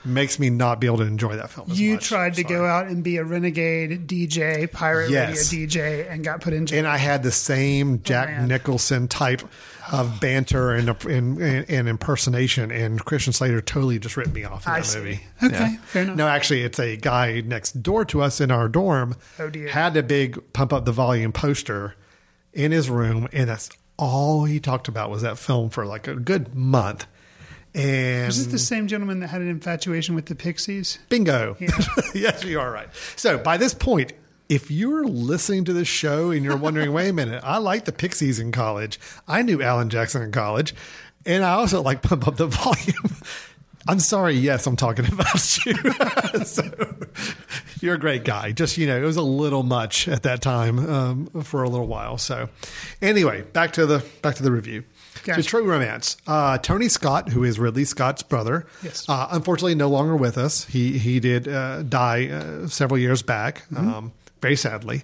makes me not be able to enjoy that film. As You much. tried to go out and be a renegade DJ, pirate Yes. radio DJ, and got put in jail. and I had the same oh, Jack man. Nicholson type of banter and, and, and, impersonation, and Christian Slater totally just ripped me off in that movie. Okay, fair enough. No, actually, it's a guy next door to us in our dorm. Oh, dear. Had a big pump up the volume poster in his room, and that's all he talked about was that film for like a good month. And Was this the same gentleman that had an infatuation with the Pixies? Bingo. yes, you are right. So by this point, if you're listening to this show and you're wondering, wait a minute, I like the Pixies in college. I knew Alan Jackson in college. And I also like Pump Up the Volume. I'm sorry. Yes, I'm talking about you. so you're a great guy. Just, you know, it was a little much at that time um, for a little while. So anyway, back to the, back to the review. Gotcha. So True Romance. Uh, Tony Scott, who is Ridley Scott's brother, Yes. uh, unfortunately no longer with us. He he did uh, die uh, several years back, um, very sadly.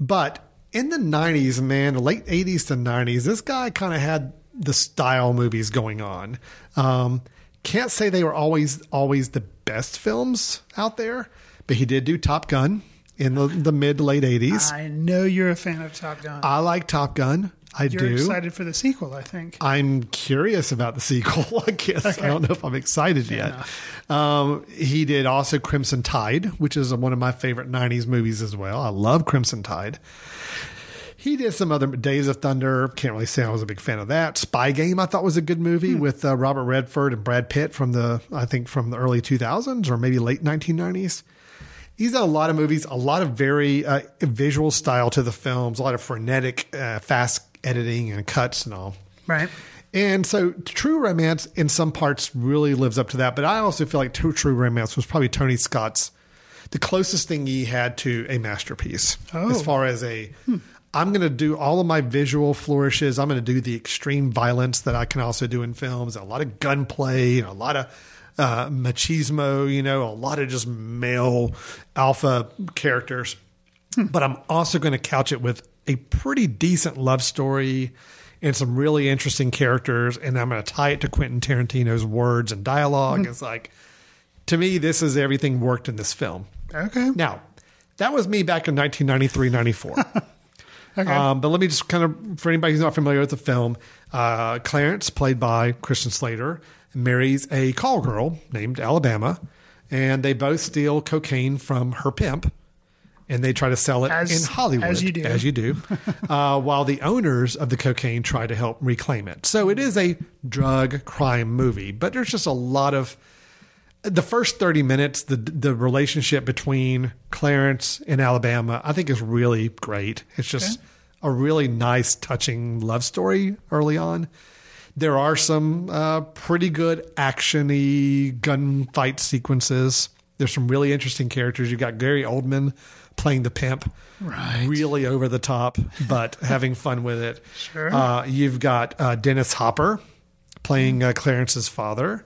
But in the '90s, man, late '80s to '90s, this guy kind of had the style movies going on. Um, can't say they were always always the best films out there, but he did do Top Gun in the, the mid to late '80s. I know you're a fan of Top Gun. I like Top Gun. I you're do. excited for the sequel, I think. I'm curious about the sequel. I guess I don't know if I'm excited yet. Um, he did also Crimson Tide, which is one of my favorite '90s movies as well. I love Crimson Tide. He did some other Days of Thunder. Can't really say I was a big fan of that. Spy Game I thought was a good movie with uh, Robert Redford and Brad Pitt from the I think from the early 2000s or maybe late 1990s. He's done a lot of movies, a lot of very uh, visual style to the films, a lot of frenetic, uh, fast editing and cuts and all. Right. And so True Romance in some parts really lives up to that. But I also feel like True, True Romance was probably Tony Scott's the closest thing he had to a masterpiece. Oh. As far as a I'm going to do all of my visual flourishes. I'm going to do the extreme violence that I can also do in films, a lot of gunplay, a lot of uh, machismo, you know, a lot of just male alpha characters. But I'm also going to couch it with a pretty decent love story and some really interesting characters. And I'm going to tie it to Quentin Tarantino's words and dialogue. It's like, to me, this is everything worked in this film. Okay. Now, that was me back in 1993, 94. Okay. Um, but let me just kind of, for anybody who's not familiar with the film, uh, Clarence, played by Christian Slater, marries a call girl named Alabama, and they both steal cocaine from her pimp, and they try to sell it As- in Hollywood, as you do. as you do, uh, while the owners of the cocaine try to help reclaim it. So it is a drug crime movie, but there's just a lot of the first 30 minutes the the relationship between Clarence and Alabama I think is really great. It's just a really nice touching love story early on. There are some uh, pretty good actiony gunfight sequences. There's some really interesting characters. You've got Gary Oldman playing the pimp. Right. Really over the top, but having fun with it. Sure. Uh, you've got uh, Dennis Hopper playing uh, Clarence's father.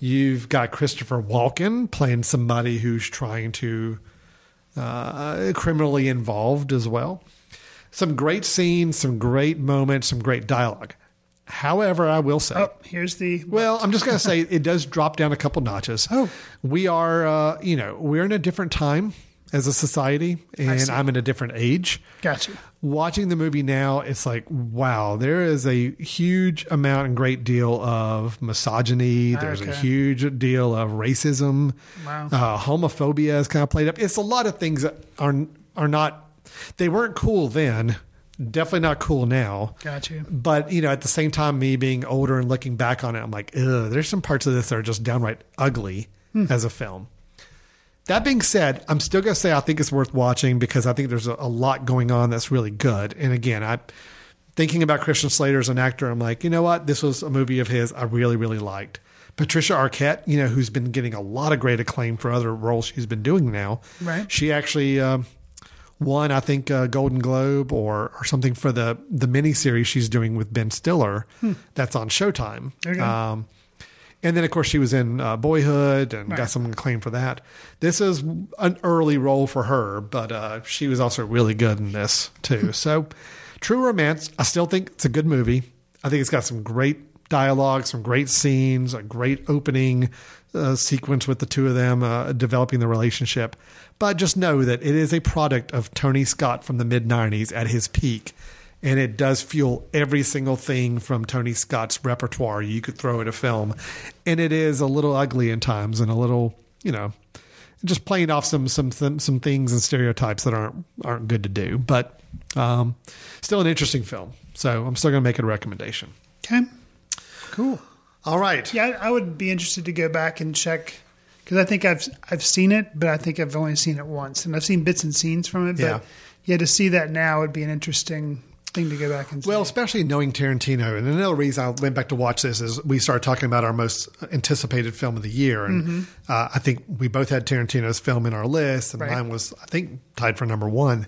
You've got Christopher Walken playing somebody who's trying to uh, criminally involved as well. Some great scenes, some great moments, some great dialogue. However, I will say, Oh, here's the. well, I'm just going to say it does drop down a couple notches. Oh. we are, uh, you know, we're in a different time as a society, and. I'm in a different age Gotcha. watching the movie now, it's like, wow, there is a huge amount and great deal of misogyny. There's a huge deal of racism. Wow. Uh, homophobia is kind of played up. It's a lot of things that are are not. They weren't cool then. Definitely not cool now. Got you. But you know, at the same time, me being older and looking back on it, I'm like, ugh, there's some parts of this that are just downright ugly as a film. That being said, I'm still going to say I think it's worth watching because I think there's a, a lot going on that's really good. And again, I thinking about Christian Slater as an actor, I'm like, you know what? This was a movie of his I really, really liked. Patricia Arquette, you know, who's been getting a lot of great acclaim for other roles she's been doing now. Right. She actually uh, won, I think, a Golden Globe or or something for the the miniseries she's doing with Ben Stiller. That's on Showtime. Okay. Um, and then, of course, she was in uh, Boyhood and Right. got some acclaim for that. This is an early role for her, but uh, she was also really good in this too. so, True Romance, I still think it's a good movie. I think it's got some great dialogue, some great scenes, a great opening, uh, sequence with the two of them uh, developing the relationship. But just know that it is a product of Tony Scott from the mid 90s at his peak. And it does fuel every single thing from Tony Scott's repertoire you could throw at a film. And it is a little ugly in times and a little, you know, just playing off some some some things and stereotypes that aren't aren't good to do. But um, still an interesting film. So I'm still going to make it a recommendation. Okay. Cool. All right. Yeah, I would be interested to go back and check because I think I've I've seen it, but I think I've only seen it once, and I've seen bits and scenes from it. But Yeah. yeah, to see that now would be an interesting thing to go back and see. Well, especially knowing Tarantino, and another reason I went back to watch this is we started talking about our most anticipated film of the year, and Mhm. uh, I think we both had Tarantino's film in our list, and Right. mine was I think tied for number one.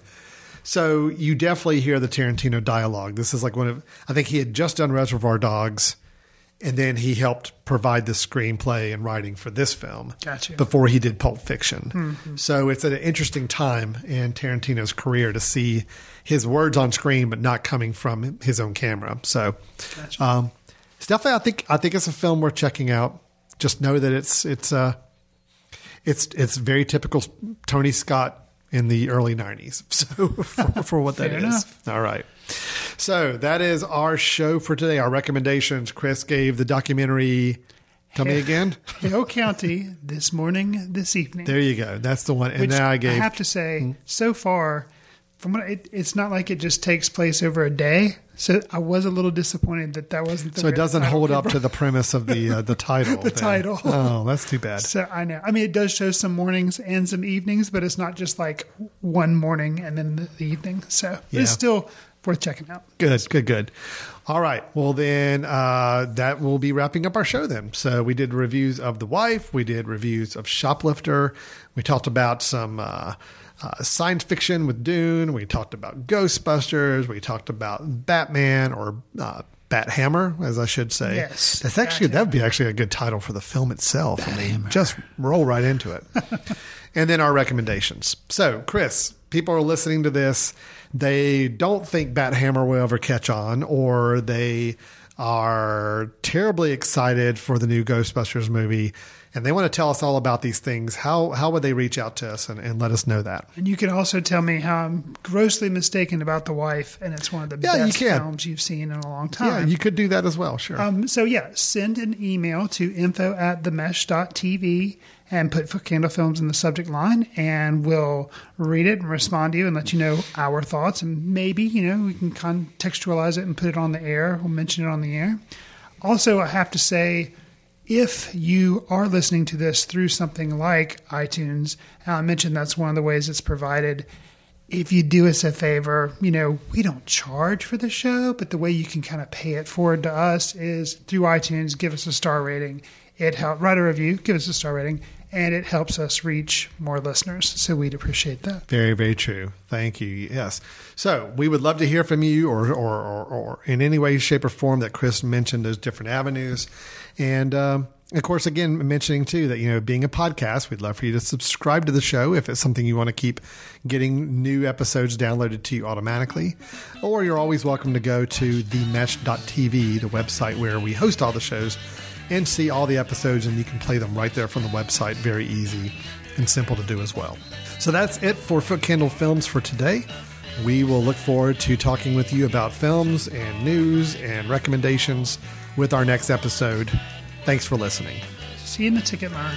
So you definitely hear the Tarantino dialogue. This is like one of I think he had just done Reservoir Dogs, and then he helped provide the screenplay and writing for this film Gotcha. before he did Pulp Fiction. Mhm. So it's an interesting time in Tarantino's career to see his words on screen, but not coming from his own camera. So um, it's definitely I think I think it's a film worth checking out. Just know that it's it's uh it's it's very typical Tony Scott in the early '90s. So for, for what that Fair is, enough. all right. So that is our show for today. Our recommendations. Chris gave the documentary. Tell me again. Hill County this morning, this evening. There you go. That's the one. And Which now I gave. I have to say, so far, from what it, it's not like it just takes place over a day. So I was a little disappointed that that wasn't. The so it doesn't hold up to the premise of the uh, the title. The then. title. Oh, that's too bad. So I know. I mean, it does show some mornings and some evenings, but it's not just like one morning and then the, the evening. So Yeah. it's still worth checking out. Good, good, good. All right. Well, then uh, that will be wrapping up our show then. So we did reviews of The Wife. We did reviews of Shoplifter. We talked about some uh, uh, science fiction with Dune. We talked about Ghostbusters. We talked about Batman or uh, Bat Hammer, as I should say. Yes, That's actually, that would be actually a good title for the film itself. I mean, just roll right into it. and then our recommendations. So, Chris, people are listening to this. They don't think Bat Hammer will ever catch on, or they are terribly excited for the new Ghostbusters movie, and they want to tell us all about these things. How how would they reach out to us and, and let us know that? And you can also tell me how I'm grossly mistaken about the wife, and it's one of the Yeah, best can. films you've seen in a long time. Yeah, you could do that as well. Sure. Um, so yeah, send an email to info at themesh.tv and put Candle Films in the subject line, and we'll read it and respond to you and let you know our thoughts. And maybe, you know, we can contextualize it and put it on the air. We'll mention it on the air. Also, I have to say, if you are listening to this through something like iTunes, and I mentioned that's one of the ways it's provided. If you do us a favor, you know, we don't charge for the show, but the way you can kind of pay it forward to us is through iTunes, give us a star rating. It help write a review, give us a star rating, and it helps us reach more listeners. So we'd appreciate that. Very, very true. Thank you. Yes. So we would love to hear from you or, or, or, or in any way, shape, or form that Chris mentioned those different avenues. And, um, of course, again, mentioning too that, you know, being a podcast, we'd love for you to subscribe to the show if it's something you want to keep getting new episodes downloaded to you automatically. Or you're always welcome to go to themesh.tv, the website where we host all the shows, and see all the episodes, and you can play them right there from the website. Very easy and simple to do as well. So that's it for Foot Candle Films for today. We will look forward to talking with you about films and news and recommendations with our next episode. Thanks for listening. See you in the ticket line.